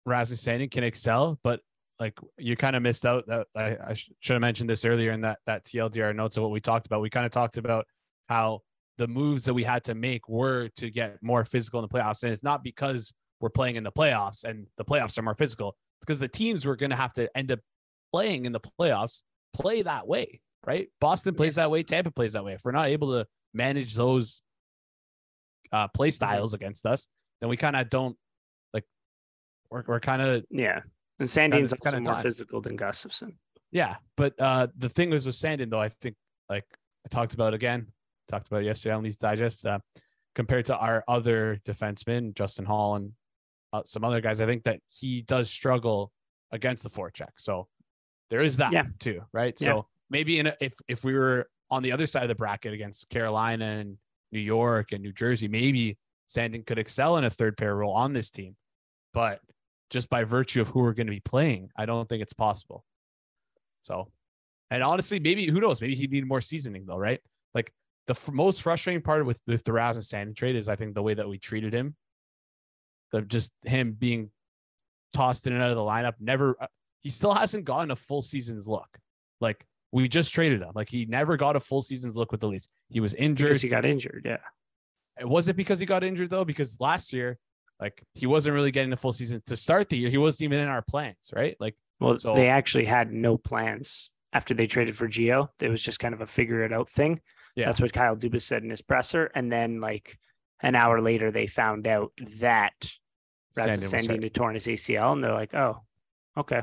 Rasmus Sandin can excel, but like you kind of missed out that I, I sh- should have mentioned this earlier in that that TLDR notes of what we talked about. We kind of talked about how the moves that we had to make were to get more physical in the playoffs, and it's not because we're playing in the playoffs and the playoffs are more physical. It's because the teams we're going to have to end up playing in the playoffs play that way, right? Boston plays that way, Tampa plays that way. If we're not able to manage those uh, play styles against us, then we kind of don't like. We're, we're kind of yeah and Sandin's kind of more time. physical than Gustafsson. Yeah, but uh, the thing was with Sandin though, I think like I talked about again, talked about yesterday on these Digest, uh, compared to our other defensemen, Justin Holl and uh, some other guys, I think that he does struggle against the forecheck. So there is that yeah. too, right? Yeah. So maybe in a, if if we were on the other side of the bracket against Carolina and New York and New Jersey, maybe Sandin could excel in a third pair role on this team. But just by virtue of who we're going to be playing. I don't think it's possible. So, and honestly, maybe who knows? Maybe he needed more seasoning though, right? Like the f- most frustrating part with the Rasmus Sandin trade is I think the way that we treated him, the just him being tossed in and out of the lineup. Never, uh, he still hasn't gotten a full season's look. Like we just traded him. Like he never got a full season's look with the Leafs. He was injured. Because he got injured. Yeah. Was it because he got injured though? Because last year like he wasn't really getting the full season to start the year. He wasn't even in our plans, right? Like, well, so, they actually had no plans after they traded for Geo. It was just kind of a figure it out thing. Yeah. That's what Kyle Dubas said in his presser. And then like an hour later, they found out that Rasmus Sandin had torn his ACL, and they're like, oh, okay.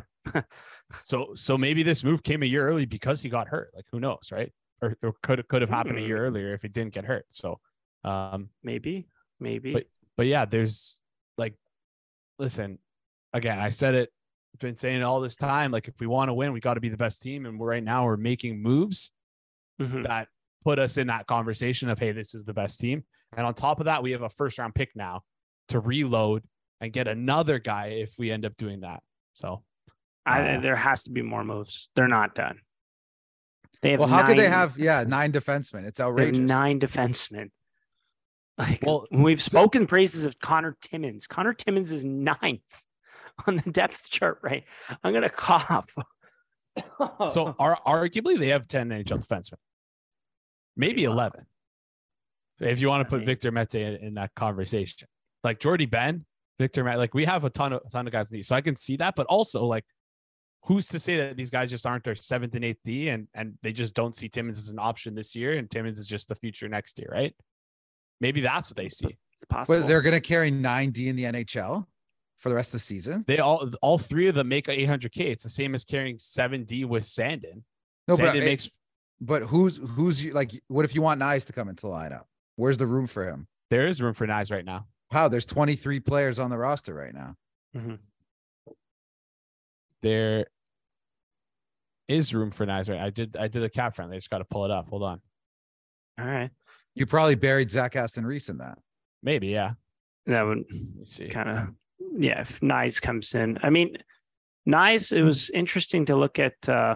So so maybe this move came a year early because he got hurt. Like who knows, right? Or, or could could have happened a year hmm. earlier if he didn't get hurt. So um maybe, maybe. But but yeah, there's like, listen, again, I said it been saying all this time, like if we want to win, we got to be the best team. And right now we're making moves Mhm. that put us in that conversation of, hey, this is the best team. And on top of that, we have a first round pick now to reload and get another guy if we end up doing that. So I, there has to be more moves. They're not done. They have Well, how could they have yeah nine defensemen? It's outrageous. nine defensemen. Like, Well, we've spoken praises of Connor Timmins. Connor Timmins is ninth on the depth chart, right? I'm gonna cough. so are arguably they have 10 NHL defensemen. Maybe 11. If you want to put Victor Mete in, in that conversation. Like Jordie Benn, Victor Mete, like we have a ton of a ton of guys in these. So I can see that, but also like who's to say that these guys just aren't their seventh and eighth D and and they just don't see Timmins as an option this year and Timmins is just the future next year, right? Maybe that's what they see. it's possible. But they're going to carry nine D in the NHL for the rest of the season. They all all three of them make a 800k. It's the same as carrying 7D with Sandin. No, but it- makes But who's who's like? What if you want Knies to come into the lineup? Where's the room for him? there is room for Knies right now. Wow, there's 23 players on the roster right now. Mhm. There is room for Knies right. I did I did a cap friendly. I just got to pull it up. Hold on. All right. You probably buried Zach Aston Reese in that. Maybe, yeah. That would Let me see. kind of yeah if Knies comes in i mean Knies it was interesting to look at uh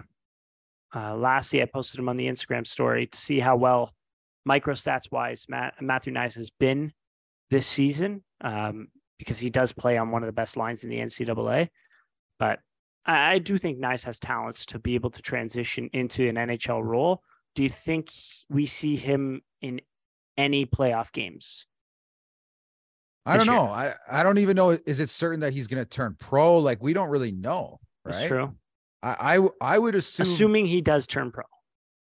uh lastly i posted him on the instagram story to see how well micro stats wise Matt, matthew Knies has been this season um because he does play on one of the best lines in the ncaa but i, do think Knies has talents to be able to transition into an nhl role do you think we see him in any playoff games I don't year. know. I, I don't even know. Is it certain that he's going to turn pro? Like we don't really know, that's true I, I I would assume. assuming he does turn pro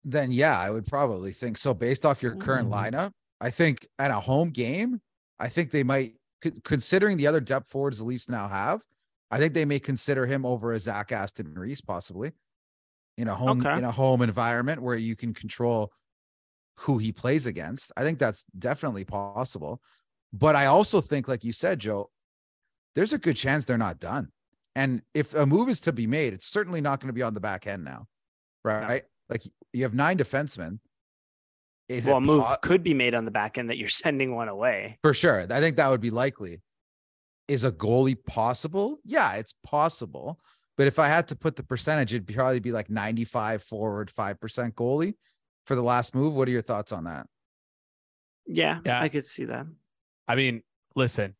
then yeah, I would probably think so. Based off your current Mm. lineup, I think at a home game, I think they might, considering the other depth forwards the Leafs now have, I think they may consider him over a Zach Aston Reese possibly in a home Okay. in a home environment where you can control who he plays against. I think that's definitely possible. But I also think, like you said, Joe, there's a good chance they're not done. And if a move is to be made, it's certainly not going to be on the back end now, right? Like you have nine defensemen. Is well, a move po- could be made on the back end that you're sending one away. for sure? I think that would be likely. Is a goalie possible? Yeah, it's possible. But if I had to put the percentage, it'd probably be like 95 forward, 5% goalie for the last move. What are your thoughts on that? Yeah, Yeah. I could see that. I mean, listen.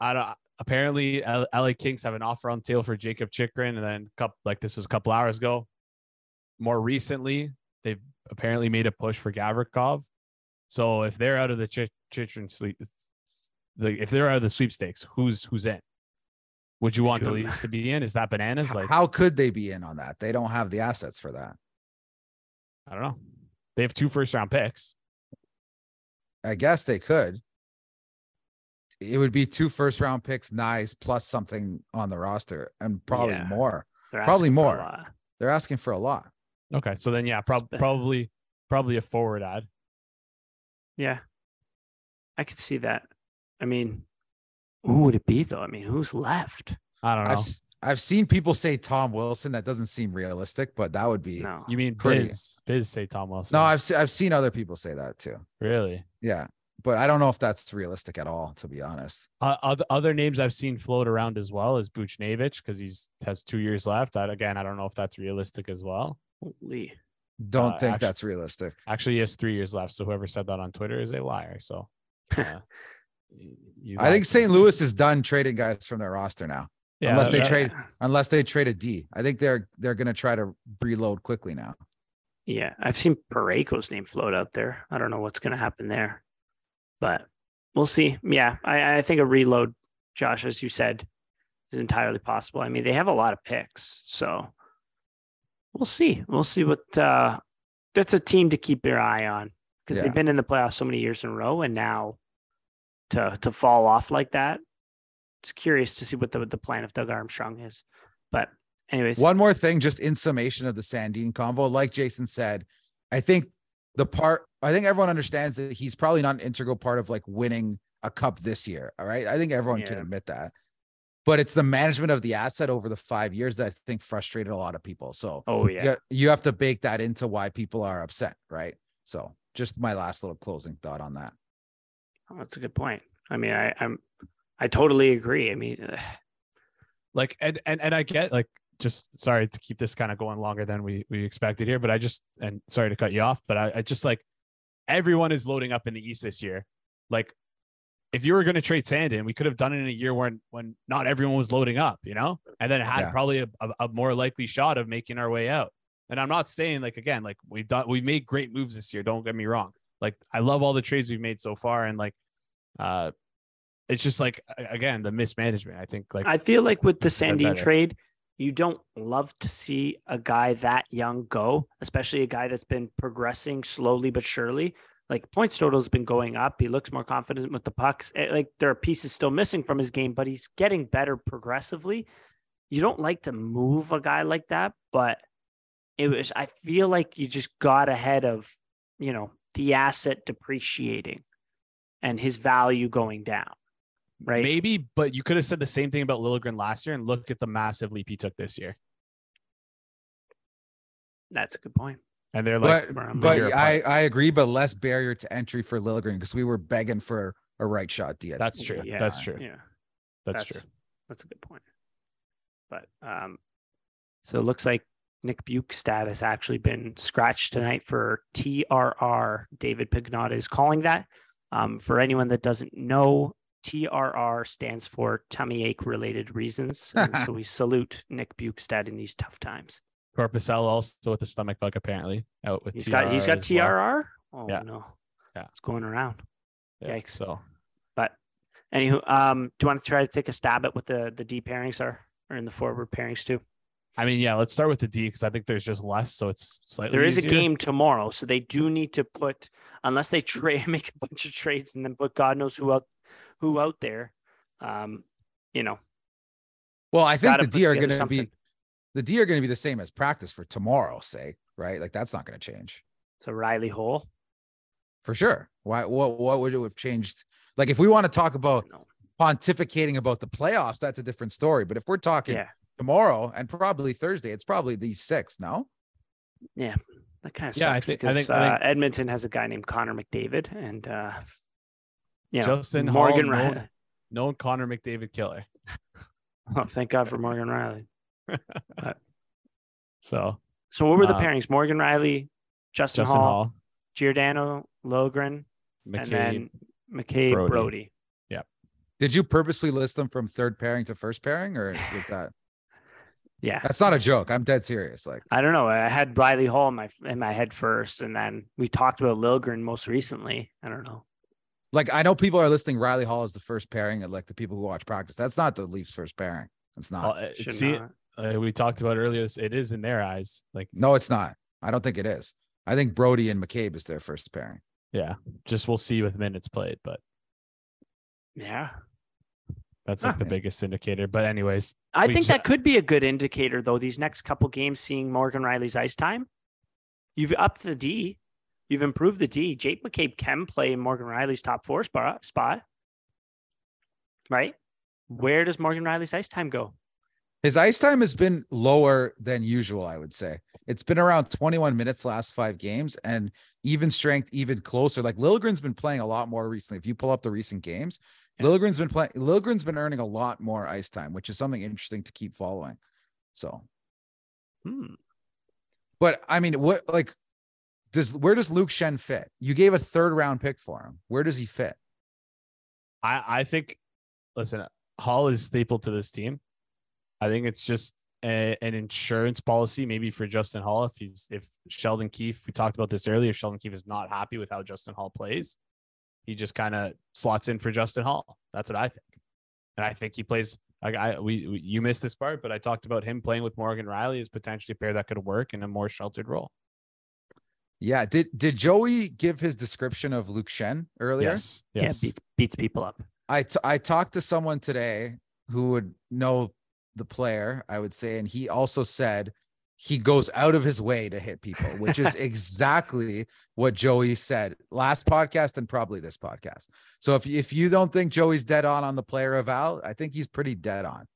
I don't apparently L- LA Kings have an offer on the table for Jakob Chychrun, and then couple like this was a couple hours ago. More recently, they've apparently made a push for Gavrikov. So if they're out of the Chik- Chychrun sleep, the if they're out of the sweepstakes, who's who's in? Would you want the Would Leafs to be in? Is that bananas? Like How could they be in on that? They don't have the assets for that. I don't know. They have two first round picks. I guess they could. It would be two first round picks, nice, plus something on the roster, and probably Yeah. more. They're Probably asking for a more. They're asking for a lot. Okay, so then yeah, prob- probably probably a forward ad. Yeah, I could see that. I mean, who would it be though? I mean, who's left? I don't know. I've s- I've seen people say Tom Wilson. That doesn't seem realistic, but that would be no. No, You mean Pretty. Biz? Biz say Tom Wilson? No, I've se- I've seen other people say that too. really. Yeah, but I don't know if that's realistic at all, to be honest. Uh, other other names I've seen float around as well is Buchnevich because he's has two years left. That again, I don't know if that's realistic as well. holy. Don't Uh, think actu- that's realistic. Actually, he has three years left. So whoever said that on Twitter is a liar. So uh, y- you I think St. Louis is done trading guys from their roster now, yeah, unless they that- trade- unless they trade a D. I think they're they're gonna try to reload quickly now. Yeah, I've seen Parayko's name float out there. I don't know what's going to happen there, but we'll see. Yeah, I, I think a reload, Josh, as you said, is entirely possible. I mean, they have a lot of picks, so we'll see. We'll see what. uh That's a team to keep your eye on because Yeah. they've been in the playoffs so many years in a row, and now to to fall off like that, just curious to see what the the plan of Doug Armstrong is. But anyways, One more thing, just in summation of the Sandin convo, like Jason said, I think the part I think everyone understands that he's probably not an integral part of like winning a cup this year. All right. I think everyone can admit that. but it's the management of the asset over the five years that I think frustrated a lot of people. So Oh yeah. yeah, you have to bake that into why people are upset, right? So just my last little closing thought on that. Oh, that's a good point. I mean, I, I'm I totally agree. I mean, like and and and I get like just sorry to keep this kind of going longer than we we expected here, but I just and sorry to cut you off, but I, I just like everyone is loading up in the East this year. Like if you were going to trade Sandin, we could have done it in a year when when not everyone was loading up, you know, and then had Yeah. probably a, a, a more likely shot of making our way out. And I'm not saying like again, like we've done we've made great moves this year. Don't get me wrong. Like I love all the trades we've made so far, and like uh it's just like again the mismanagement. I think like I feel like with the Sandin trade, you don't love to see a guy that young go, especially a guy that's been progressing slowly but surely. Like points total's been going up. He looks more confident with the pucks. Eh, Like there are pieces still missing from his game, but he's getting better progressively. You don't like to move a guy like that, but it was I feel like you just got ahead of, you know, the asset depreciating and his value going down. Right. Maybe, but you could have said the same thing about Liljegren last year and look at the massive leap he took this year. That's a good point. And they're like, but but I. I agree, but less barrier to entry for Liljegren because we were begging for a right shot D. at That's true. time. That's true. Yeah. that's, true. That's a good point. But um, so it looks like Nick Bjugstad has actually been scratched tonight for TRR. David Pagnotta is calling that. Um, for anyone that doesn't know, TRR stands for tummy ache related reasons. And so we salute Nick Bjugstad in these tough times. Korpisalo also with a stomach bug apparently out with He's got he's got TRR well. Oh Yeah. no, Yeah. it's going around. Yeah, Yikes. So But anywho, um, do you want to try to take a stab at what the the D pairings are, or in the forward pairings too? I mean, yeah, let's start with the D because I think there's just less, so it's slightly. There is a game tomorrow, so they do need to put unless they trade make a bunch of trades and then put God knows who out who out there. Um, you know, Well, I think the D are going to be the D are going to be the same as practice for tomorrow's sake, right? Like that's not going to change So Rielly Holl. for sure. Why? What? What would it have changed? Like if we want to talk about pontificating about the playoffs, that's a different story. But if we're talking Yeah, tomorrow and probably Thursday, it's probably these six. No, yeah, that kind of Yeah, I sucks think- I because think- I uh, think- Edmonton has a guy named Connor McDavid, and uh, you know, Justin Morgan. Holl, Rielly. known, known Connor McDavid killer. Oh, thank God for Morgan Rielly. So So what were the Uh, pairings? Morgan Rielly, Justin, Justin Holl, Holl, Giordano, Liljegren, and McCabe, then McCabe Brodie. Brodie. did you purposely list them from third pairing to first pairing, or was that? Yeah, That's not a joke. I'm dead serious. Like I don't know. I had Rielly Holl in my in my head first, and then we talked about Liljegren most recently. I don't know. like I know people are listing Rielly Holl as the first pairing, and like the people who watch practice. That's not the Leafs' first pairing. It's not. Well, Should see, not. uh, we talked about earlier. It is in their eyes. Like, No, it's not. I don't think it is. I think Brodie and McCabe is their first pairing. yeah, just we'll see with minutes played, but Yeah, that's like Ah. the biggest indicator. But anyways, I think ju- that could be a good indicator though. These next couple games, seeing Morgan Rielly's ice time, you've upped the D, you've improved the D. Jake McCabe can play in Morgan Rielly's top four spot, spot, right? Where does Morgan Rielly's ice time go? His ice time has been lower than usual, I would say. It's been around 21 minutes last five games and even strength, even closer. Like Liljegren's been playing a lot more recently. If you pull up the recent games, Yeah. Liljegren's been playing, Liljegren's been earning a lot more ice time, which is something interesting to keep following. So, Hmm. but I mean, what like does where does Luke Schenn fit? You gave a third round pick for him. Where does he fit? I I think listen, Holl is staple to this team. I think it's just a, an insurance policy, maybe for Justin Holl. If he's if Sheldon Keefe, we talked about this earlier. Sheldon Keefe is not happy with how Justin Holl plays. He just kind of slots in for Justin Holl. That's what I think, and I think he plays. Like I, we, we, you missed this part, but I talked about him playing with Morgan Rielly as potentially a pair that could work in a more sheltered role. Yeah. Did did Joey give his description of Luke Schenn earlier? Yes, yes. Yeah, beats beats people up. I t- I talked to someone today who would know the player, I would say, and he also said he goes out of his way to hit people, which is exactly what Joey said last podcast and probably this podcast. So if if you don't think Joey's dead on on the player of Al, I think he's pretty dead on.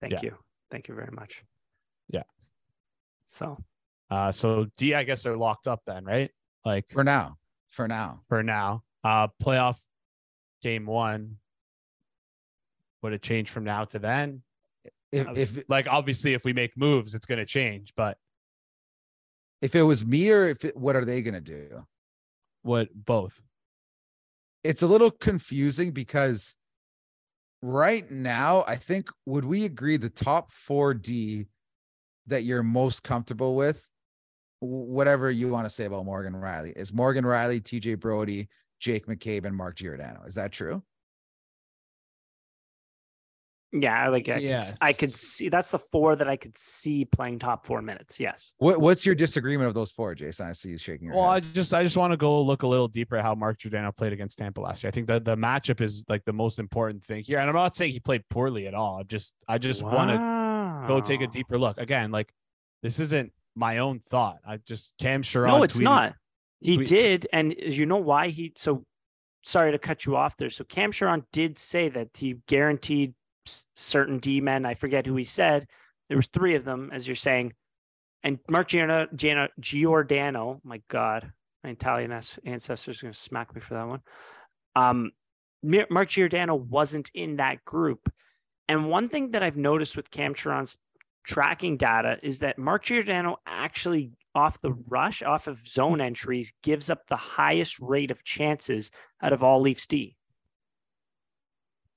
Thank Yeah. you. Thank you very much. Yeah. So Uh, so D, I guess, they're locked up then, right? Like For now. For now. for now. Uh, playoff game one. Would it change from now to then? If if Like, obviously, if we make moves, it's going to change. But if it was me or if it, what are they gonna do? what both? It's a little confusing because right now, I think would we agree the top four D that you're most comfortable with, whatever you want to say about Morgan Rielly, is Morgan Rielly, TJ Brodie, Jake McCabe, and Mark Giordano. Is that true? Yeah, like I, could, s- I could see that's the four that I could see playing top four minutes. Yes. What what's your disagreement of those four, Jason? I see you shaking your Well, I just I just want to go look a little deeper at how Mark Giordano played against Tampa last year. I think that the matchup is like the most important thing here. And I'm not saying he played poorly at all. I just I just want to go take a deeper look. Again, like this isn't my own thought. I just Cam Charron. No, it's tweeted- not. He tweet- did, and you know why he? So sorry to cut you off there. So Cam Charron did say that he guaranteed s- certain D men. I forget who he said. There was three of them, as you're saying, and Mark Giordano, my God, my Italian ancestors are going to smack me for that one. Um, Mark Giordano wasn't in that group, and one thing that I've noticed with Cam Charron's tracking data is that Mark Giordano actually off the rush, off of zone entries, gives up the highest rate of chances out of all Leafs D.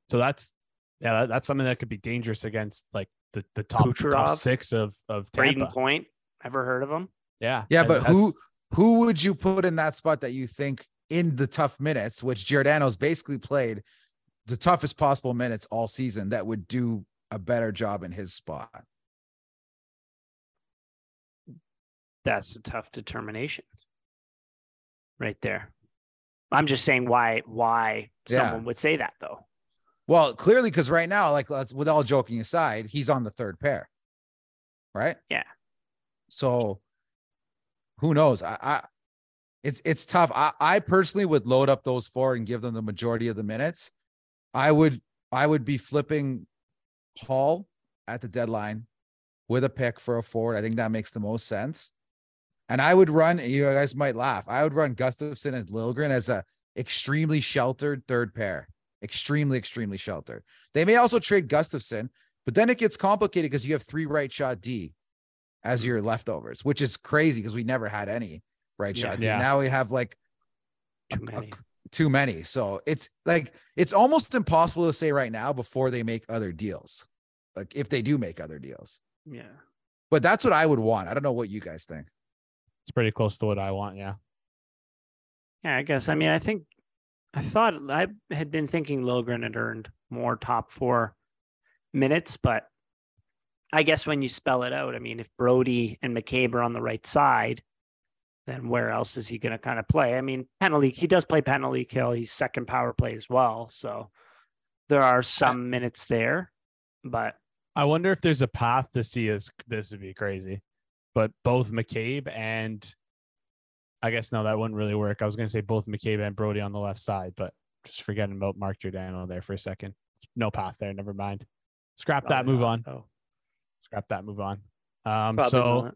So that's yeah, that, that's something that could be dangerous against like the, the top, top six of of Braden Tampa. Point, ever heard of him? Yeah, Yeah, but who who would you put in that spot that you think in the tough minutes, which Giordano's basically played the toughest possible minutes all season, that would do a better job in his spot? That's a tough determination, right there. I'm just saying why why Yeah. someone would say that though. Well, clearly, because right now, like let's with all joking aside, he's on the third pair, right? Yeah. So who knows? I, I it's it's tough. I, I personally would load up those four and give them the majority of the minutes. I would I would be flipping Holl at the deadline with a pick for a forward. I think that makes the most sense. And I would run, you guys might laugh. I would run Gustafsson and Liljegren as a extremely sheltered third pair. Extremely, extremely sheltered. They may also trade Gustafsson, but then it gets complicated because you have three right shot D as mm. your leftovers, which is crazy because we never had any right Yeah. shot D. Yeah. Now we have like Too a- many. too many. So it's like it's almost impossible to say right now before they make other deals. Like if they do make other deals. Yeah. But that's what I would want. I don't know what you guys think. it's pretty close to what I want. Yeah, Yeah, I guess. I mean, I think I thought I had been thinking Liljegren had earned more top four minutes, but I guess when you spell it out, I mean, if Brodie and McCabe are on the right side, then where else is he going to kind of play? I mean, penalty, he does play penalty kill. He's second power play as well. So there are some minutes there, but I wonder if there's a path to see as this would be crazy, but both McCabe and I guess no, that wouldn't really work. I was going to say both McCabe and Brodie on the left side, but just forgetting about Mark Giordano there for a second. No path there. Never mind. Scrap that. Move not, on. though. Scrap that. Move on. Um, Probably so not.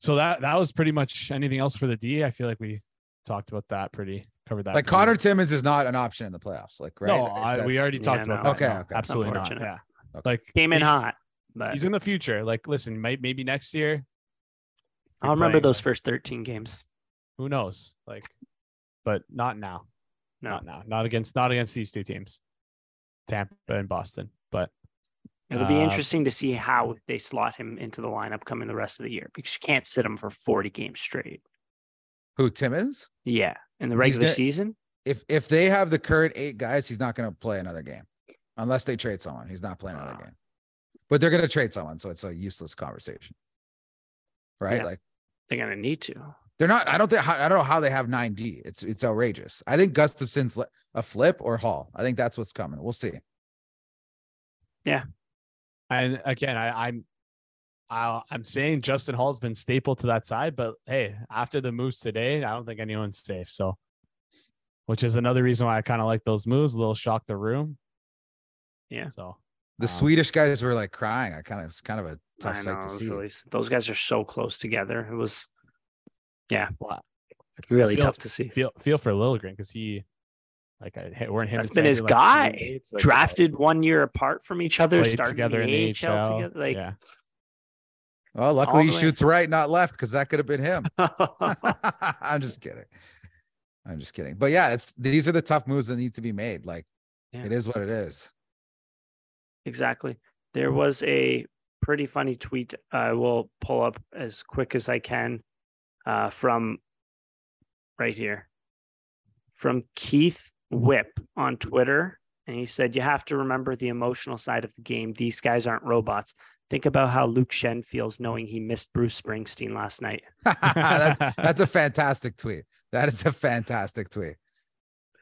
so that that was pretty much anything else for the D. I feel like we talked about that pretty covered that. Like pretty- Connor Timmins is not an option in the playoffs. Like right. No, I, we already talked Yeah, about no. that. Okay, No, okay. absolutely not. Yeah, Okay. like came in hot, but He's in the future. Like, listen, might maybe next year. I'll remember those first 13 games. Who knows? Like, but not now. No. Not now. Not against not against these two teams, Tampa and Boston. But It'll be Uh, interesting to see how they slot him into the lineup coming the rest of the year because you can't sit him for 40 games straight. Who Timmins? Yeah. In the regular gonna- season, If if they have the current eight guys, he's not going to play another game unless they trade someone. He's not playing another Wow. game. But they're going to trade someone, so it's a useless conversation. Right? Yeah. Like they're going to need to. they're not. I don't think. I don't know how they have nine D. It's it's outrageous. I think Gustafsson's a flip or Holl. I think that's what's coming. We'll see. Yeah. And again, I, I'm I, I'm saying Justin Holl's been staple to that side, but hey, after the moves today, I don't think anyone's safe. So, which is another reason why I kind of like those moves. A little shock the room. Yeah. So The um, Swedish guys were like crying. I kind of it's kind of a tough I sight to see. Really, those guys are so close together. It was, yeah, wow. it's really feel, tough to see. Feel feel for Liljegren because he, like, I weren't him. That's been his like, guy. Like, Drafted one year apart from each other, started together in the AHL, AHL together. Like, yeah. Well, luckily he shoots right, not left, because that could have been him. I'm just kidding. I'm just kidding. But yeah, it's these are the tough moves that need to be made. Like yeah. it is what it is. Exactly. There was a pretty funny tweet I will pull up as quick as I can uh, from right here from Keith Whip on Twitter. And he said, You have to remember the emotional side of the game. These guys aren't robots. Think about how Luke Schenn feels knowing he missed Bruce Springsteen last night. that's, that's a fantastic tweet. That is a fantastic tweet.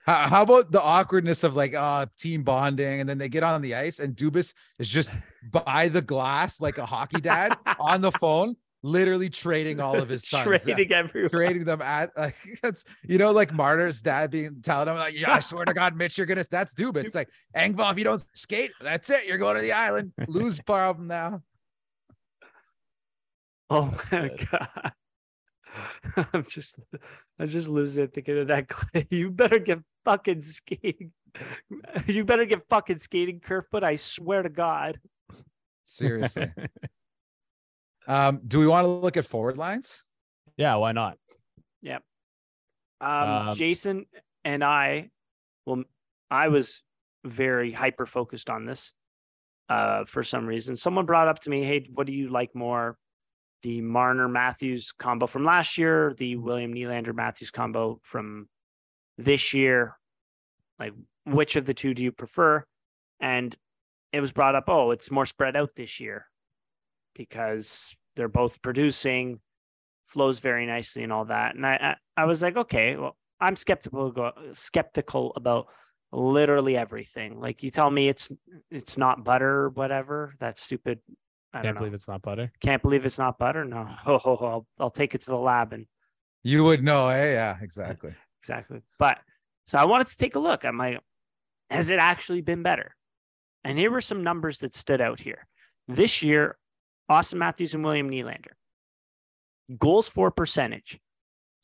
How, how, about the awkwardness of like uh team bonding and then they get on the ice and Dubas is just by the glass like a hockey dad on the phone literally trading all of his sons. trading yeah. everyone. Trading them at like that's you know, like Marner's dad being telling him, like, yeah, I swear to God, Mitch, you're gonna that's Dubas. It's like Engvall, if you don't skate, that's it. You're going to the island. Lose problem now. Oh my god. I'm just I'm just losing it thinking of that clay. You better get fucking skating. You better get fucking skating, Kerfoot. I swear to God. Seriously. um, do we want to look at forward lines? Yeah, why not? Yep. Um, um, Jason and I, well, I was very hyper focused on this uh, for some reason. Someone brought up to me, "Hey, what do you like more, the Marner Matthews combo from last year, the William Nylander Matthews combo from this year. Like, which of the two do you prefer? And it was brought up, oh, it's more spread out this year because they're both producing, flows very nicely and all that. And I, I, I was like, okay, well, I'm skeptical skeptical about literally everything. Like you tell me it's it's not butter, whatever. That's stupid I can't believe it's not butter. Can't believe it's not butter. No, oh, oh, oh, I'll, I'll take it to the lab and you would know. Eh? Yeah, exactly. Exactly. But so I wanted to take a look. I'm like, has it actually been better? And here were some numbers that stood out here. This year, Auston Matthews and William Nylander. Goals for percentage,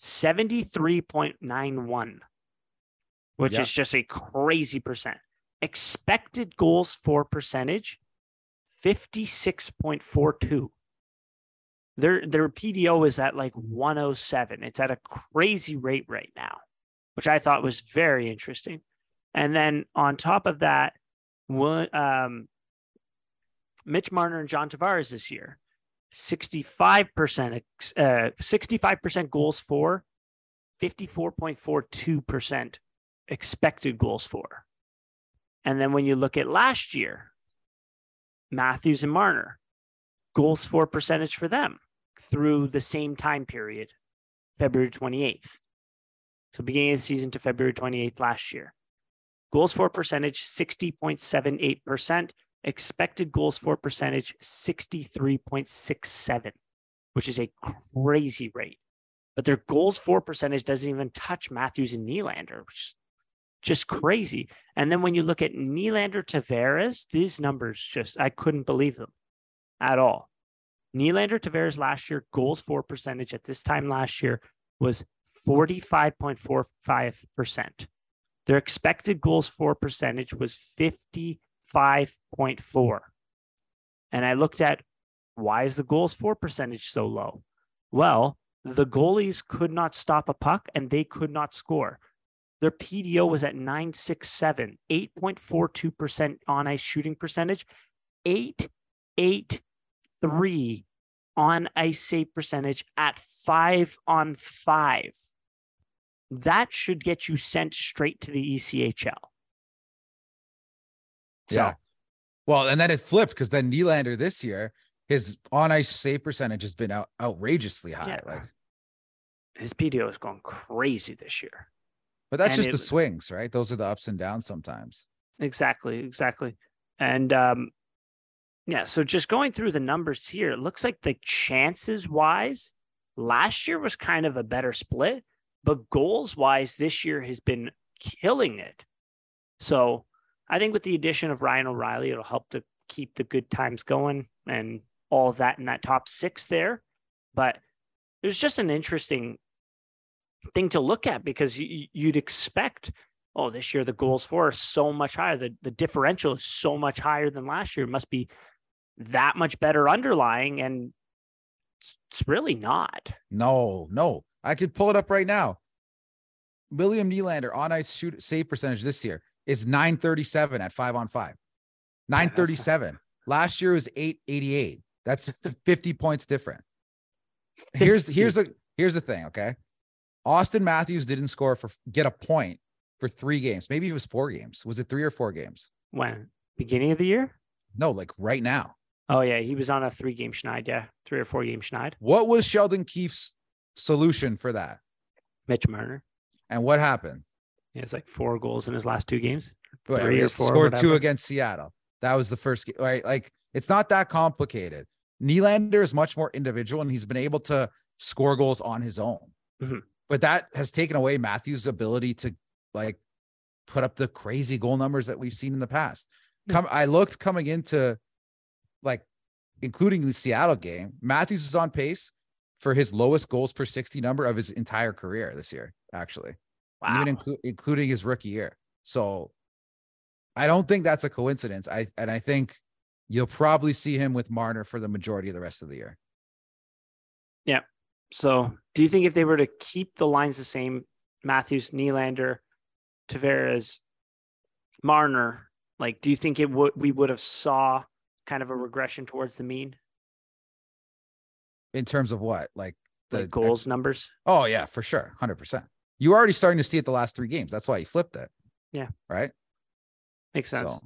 73.91, which is just a crazy percent. Expected goals for percentage, 56.42. Their their PDO is at like 107. It's at a crazy rate right now, which I thought was very interesting. And then on top of that, um, Mitch Marner and John Tavares this year, 65%, uh, 65% goals for, 54.42% expected goals for. And then when you look at last year, Matthews and Marner. Goals for percentage for them through the same time period, February 28th. So beginning of the season to February 28th last year. Goals for percentage 60.78%, expected goals for percentage 63.67, which is a crazy rate. But their goals for percentage doesn't even touch Matthews and Nylander, which is just crazy. And then when you look at Nylander Tavares, these numbers just, I couldn't believe them at all. Nylander Tavares last year, goals for percentage at this time last year was 45.45%. Their expected goals for percentage was 55.4. And I looked at why is the goals for percentage so low? Well, the goalies could not stop a puck and they could not score. Their PDO was at 967, 8.42% on ice shooting percentage, 883 on ice save percentage at five on five. That should get you sent straight to the ECHL. So, yeah. Well, and then it flipped because then Nylander this year, his on ice save percentage has been out, outrageously high. Yeah. Like his PDO is going crazy this year. But that's and just the swings, right? Those are the ups and downs sometimes. Exactly, exactly. And um, yeah, so just going through the numbers here, it looks like the chances wise, last year was kind of a better split, but goals wise, this year has been killing it. So I think with the addition of Ryan O'Reilly, it'll help to keep the good times going and all of that in that top six there. But it was just an interesting thing to look at because you, you'd expect, oh, this year the goals for are so much higher. The, the differential is so much higher than last year. It must be that much better underlying. And it's really not. No, no. I could pull it up right now. William Nylander on ice shoot save percentage this year is 937 at five on five. 937. Last year was 888. That's 50 points different. Here's here's the here's the thing, okay? Auston Matthews didn't score for get a point for three games. Maybe it was four games. Was it three or four games? When? Beginning of the year? No, like right now. Oh yeah, he was on a three game schneid. Yeah, three or four game schneid. What was Sheldon Keefe's solution for that? Mitch Marner. And what happened? He has like four goals in his last two games. Three or four, scored two against Seattle. That was the first game, right? Like it's not that complicated. Nylander is much more individual and he's been able to score goals on his own. Mm-hmm. But that has taken away Matthews' ability to like put up the crazy goal numbers that we've seen in the past. Hmm. Come, I looked coming into like including the Seattle game. Matthews is on pace for his lowest goals per 60 number of his entire career this year, actually. Wow. Even inclu- including his rookie year. So I don't think that's a coincidence. I and I think you'll probably see him with Marner for the majority of the rest of the year. Yeah. So, do you think if they were to keep the lines the same, Matthews, Nylander, Tavares, Marner, like, do you think it would we would have saw kind of a mm-hmm. regression towards the mean? In terms of what, like the like goals numbers? Oh yeah, for sure, hundred percent. You are already starting to see it the last three games. That's why you flipped it. Yeah. Right. Makes sense. So,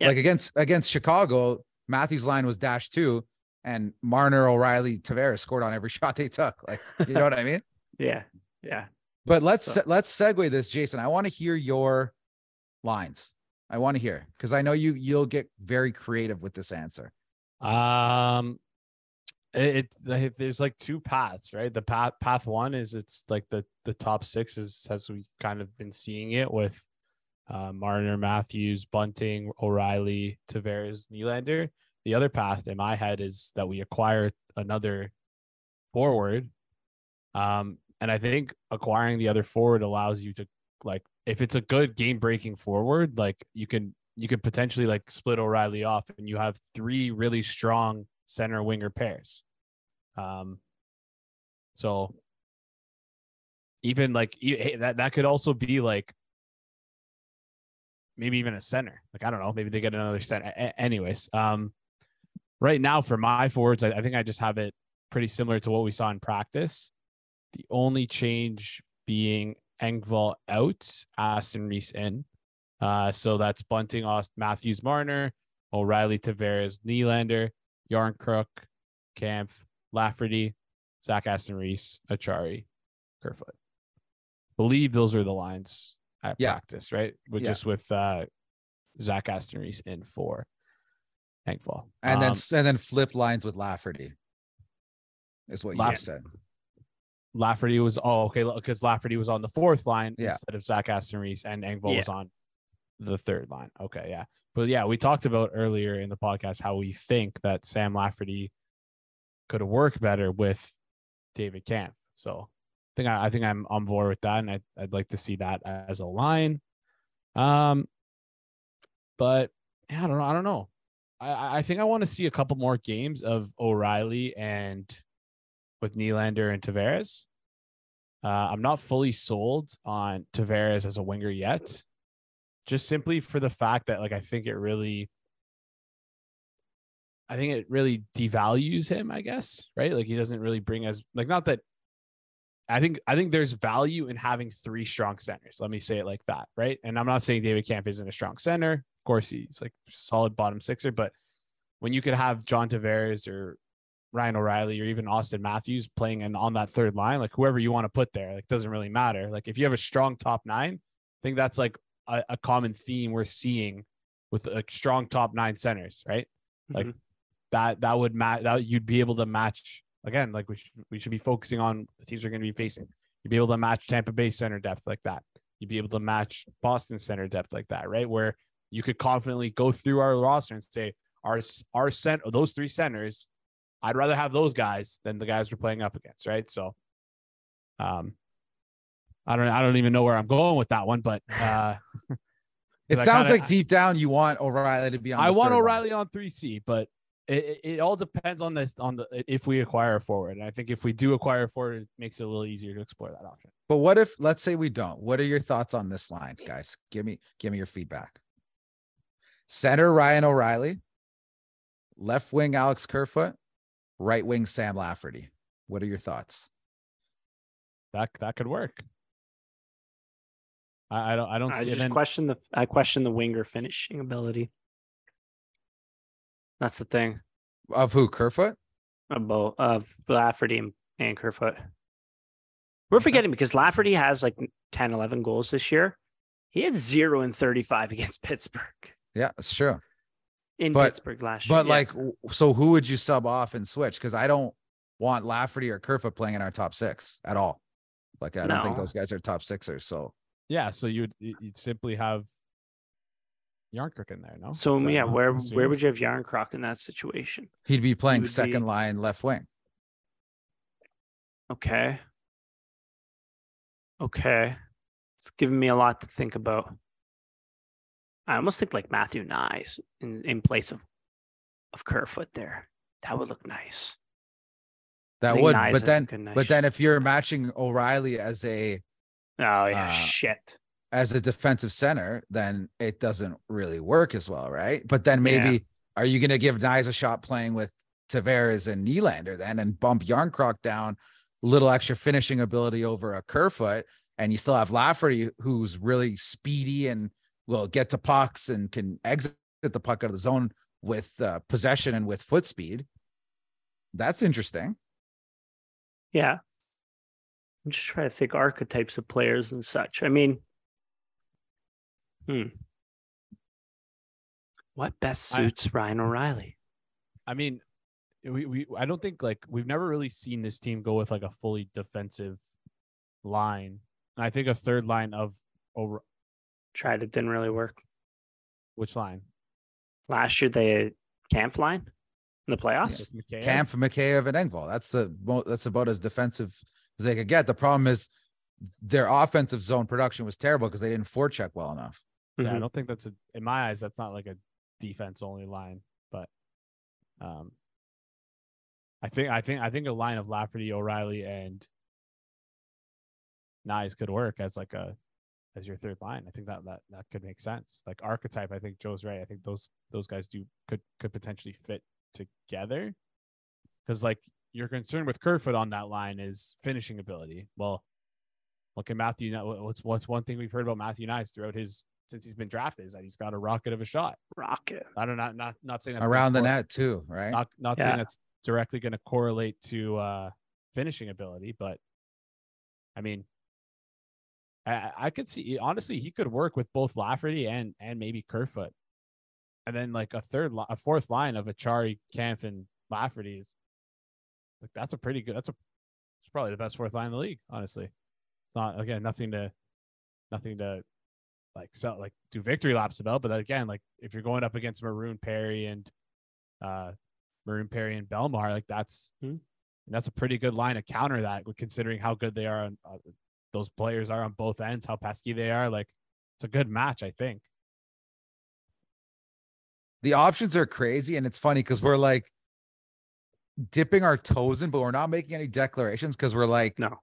yeah. Like against against Chicago, Matthews' line was dash two, and Marner, O'Reilly, Tavares scored on every shot they took. Like, you know what I mean? Yeah, yeah. But let's so. let's segue this, Jason. I want to hear your lines. I want to hear because I know you you'll get very creative with this answer. Um, it, it, there's like two paths, right? The path path one is it's like the the top six is as we kind of been seeing it with uh, Marner, Matthews, Bunting, O'Reilly, Tavares, Nylander. The other path in my head is that we acquire another forward. Um, and I think acquiring the other forward allows you to like if it's a good game breaking forward, like you can you can potentially like split O'Reilly off and you have three really strong center winger pairs. Um so even like that that could also be like maybe even a center. Like I don't know, maybe they get another center. A- anyways, um, right now for my forwards, I, I think I just have it pretty similar to what we saw in practice. The only change being Engvall out, Aston Reese in. Uh, so that's Bunting, Aust, Matthews, Marner, O'Reilly, Tavares, Nylander, Järnkrok, Kampf, Lafferty, Zach Aston Reese, Acciari, Kerfoot. Believe those are the lines at yeah. practice, right? With yeah. just with uh, Zach Aston Reese in for Engvall. And um, then and then flip lines with Lafferty. Is what you Laff- said. Lafferty was oh okay because Lafferty was on the fourth line yeah. instead of Zach Aston Reese and Engvall yeah. was on the third line. Okay, yeah. But yeah, we talked about earlier in the podcast how we think that Sam Lafferty could work better with David Kampf. So I think I, I think I'm on board with that, and I, I'd like to see that as a line. Um, but yeah, I don't know. I don't know. I, I think I want to see a couple more games of O'Reilly and with Nylander and Tavares. Uh, I'm not fully sold on Tavares as a winger yet, just simply for the fact that like I think it really, I think it really devalues him. I guess right, like he doesn't really bring as like not that I think I think there's value in having three strong centers. Let me say it like that, right? And I'm not saying David Kampf isn't a strong center. Of course, he's like solid bottom sixer, but when you could have John Tavares or Ryan O'Reilly or even Auston Matthews playing in, on that third line, like whoever you want to put there, like doesn't really matter. Like if you have a strong top nine, I think that's like a, a common theme we're seeing with a strong top nine centers, right? Like mm-hmm. that that would match that you'd be able to match again, like we should we should be focusing on the teams we're going to be facing. You'd be able to match Tampa Bay center depth like that. You'd be able to match Boston center depth like that, right? Where you could confidently go through our roster and say our our cent those three centers, I'd rather have those guys than the guys we're playing up against, right? So, um, I don't I don't even know where I'm going with that one, but uh, it sounds kinda, like deep down you want O'Reilly to be on. I want O'Reilly line. on three C, but it, it, all depends on this on the if we acquire a forward. And I think if we do acquire a forward, it makes it a little easier to explore that option. But what if let's say we don't? What are your thoughts on this line, guys? Give me give me your feedback. Center Ryan O'Reilly, left wing Alex Kerfoot, right wing Sam Lafferty. What are your thoughts? That that could work. I, I don't I don't I just then... question the I question the winger finishing ability. That's the thing. Of who? Kerfoot? Of both of Lafferty and, and Kerfoot. We're forgetting because Lafferty has like 10, 11 goals this year. He had zero and 35 against Pittsburgh. Yeah, it's true. In but, Pittsburgh last year. But yeah. like, so who would you sub off and switch? Because I don't want Lafferty or Kerfoot playing in our top six at all. Like, I don't think those guys are top sixers. So yeah, so you'd you'd simply have Järnkrok in there, no? So yeah, where where would you have Järnkrok in that situation? He'd be playing he second be... line left wing. Okay. Okay. It's giving me a lot to think about. I almost think like Matthew Knies in, in place of of Kerfoot there. That would look nice. That would, Knies but then, nice but then if you're matching O'Reilly as a, oh yeah, uh, shit, as a defensive center, then it doesn't really work as well, right? But then maybe yeah. are you going to give Knies a shot playing with Tavares and Nylander then, and bump Järnkrok down, little extra finishing ability over a Kerfoot, and you still have Lafferty who's really speedy and will get to pucks and can exit the puck out of the zone with uh, possession and with foot speed. That's interesting. Yeah. I'm just trying to think archetypes of players and such. I mean, hmm. What best suits I, Ryan O'Reilly? I mean, we, we I don't think like we've never really seen this team go with like a fully defensive line. And I think a third line of over tried it didn't really work. Which line? Last year they Kampf line in the playoffs. Yeah. Kampf, Mikheyev, and Engvall. That's the that's about as defensive as they could get. The problem is their offensive zone production was terrible because they didn't forecheck well enough. Yeah, mm-hmm. I don't think that's a in my eyes that's not like a defense only line, but um I think I think I think a line of Lafferty, O'Reilly, and Knies could work as like a as your third line. I think that that that could make sense. Like archetype, I think Joe's right. I think those those guys do could could potentially fit together. Because like your concern with Kerfoot on that line is finishing ability. Well, look at Matthew. What's what's one thing we've heard about Matthew Knies throughout his since he's been drafted is that he's got a rocket of a shot. Rocket. I don't know. Not not saying that's around the net too, right? Not not yeah. saying that's directly going to correlate to uh finishing ability, but I mean, I, I could see honestly he could work with both Lafferty and and maybe Kerfoot, and then like a third a fourth line of Acciari, Kampf, and Lafferty is like that's a pretty good. That's a it's probably the best fourth line in the league. Honestly, it's not again nothing to nothing to like sell like do victory laps about, but again like if you're going up against Maroon Perry and uh Maroon Perry and Bellemare like that's hmm. that's a pretty good line to counter that, considering how good they are on uh, those players are on both ends, how pesky they are. Like it's a good match, I think. The options are crazy, and it's funny because we're like dipping our toes in, but we're not making any declarations because we're like, no,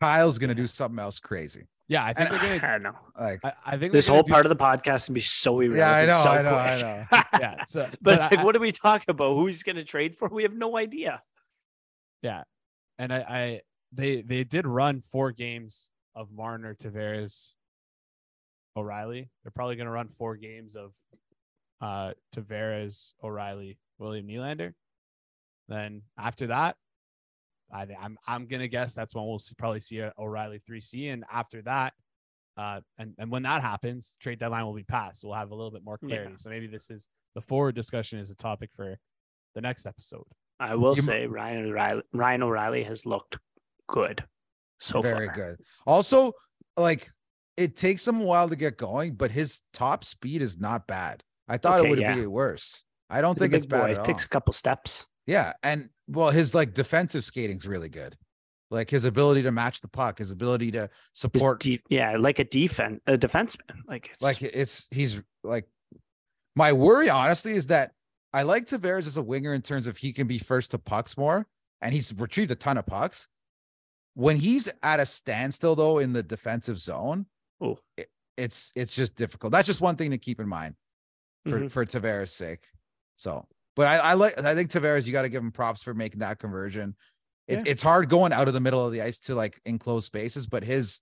Kyle's gonna do something else crazy. Yeah, I think and, they're gonna. I know. Like, I, I think this whole part of the podcast can be so irrelevant. Yeah, I know, so I know, quick. I know. yeah, so, but, but it's like, what are we talking about? Who's gonna trade for? We have no idea. Yeah, and I, I they they did run four games of Marner, Tavares, O'Reilly. They're probably going to run four games of uh, Tavares, O'Reilly, William Nylander. Then after that, I, I'm I'm gonna guess that's when we'll see, probably see a O'Reilly three C, and after that, uh, and and when that happens, trade deadline will be passed. We'll have a little bit more clarity. Yeah. So maybe this is the forward discussion is a topic for the next episode. I will you say Ryan O'Reilly, Ryan O'Reilly has looked good so very far. good. Also, like it takes him a while to get going, but his top speed is not bad. I thought Okay, it would yeah. be worse. I don't He's think it's bad boy. at It all. takes a couple steps. Yeah, and well, his like defensive skating's really good. Like his ability to match the puck, his ability to support. de- yeah, like a defense, a defenseman. Like it's, like it's he's like my worry honestly is that I like Tavares as a winger in terms of he can be first to pucks more and he's retrieved a ton of pucks. When he's at a standstill though in the defensive zone, it- it's it's just difficult. That's just one thing to keep in mind for Mhm. for Tavares' sake. So, but I, I like I think Tavares, you got to give him props for making that conversion. It's it's hard going out of the middle of the ice to like enclosed spaces, but his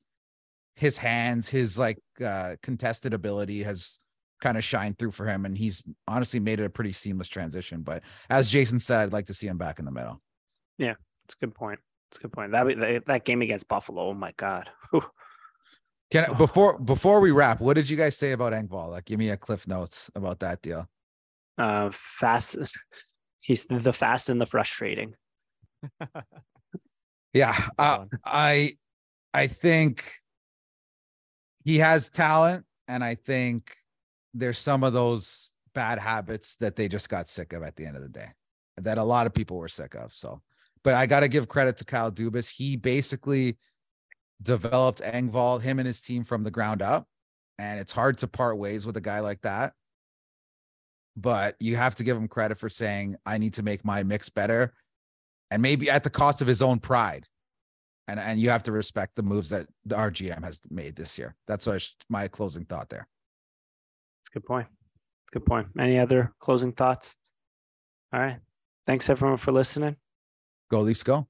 his hands, his like uh contested ability has kind of shined through for him, and he's honestly made it a pretty seamless transition. But as Jason said, I'd like to see him back in the middle. Yeah, it's a good point. It's a good point. That that, that game against Buffalo. Oh my god. Whew. Can I, Oh. before before we wrap, what did you guys say about Engvall? Like, give me a cliff notes about that deal. Uh, fast. He's the fast and the frustrating. Yeah, uh. I I think he has talent, and I think there's some of those bad habits that they just got sick of at the end of the day, that a lot of people were sick of. So, but I got to give credit to Kyle Dubas. He basically developed Engvall, him and his team from the ground up, and it's hard to part ways with a guy like that. But you have to give him credit for saying, "I need to make my mix better." and maybe at the cost of his own pride. And and you have to respect the moves that the RGM has made this year. That's what sh- my closing thought there. It's a good point. Good point. Any other closing thoughts? All right. Thanks everyone for listening. Go Leafs, go.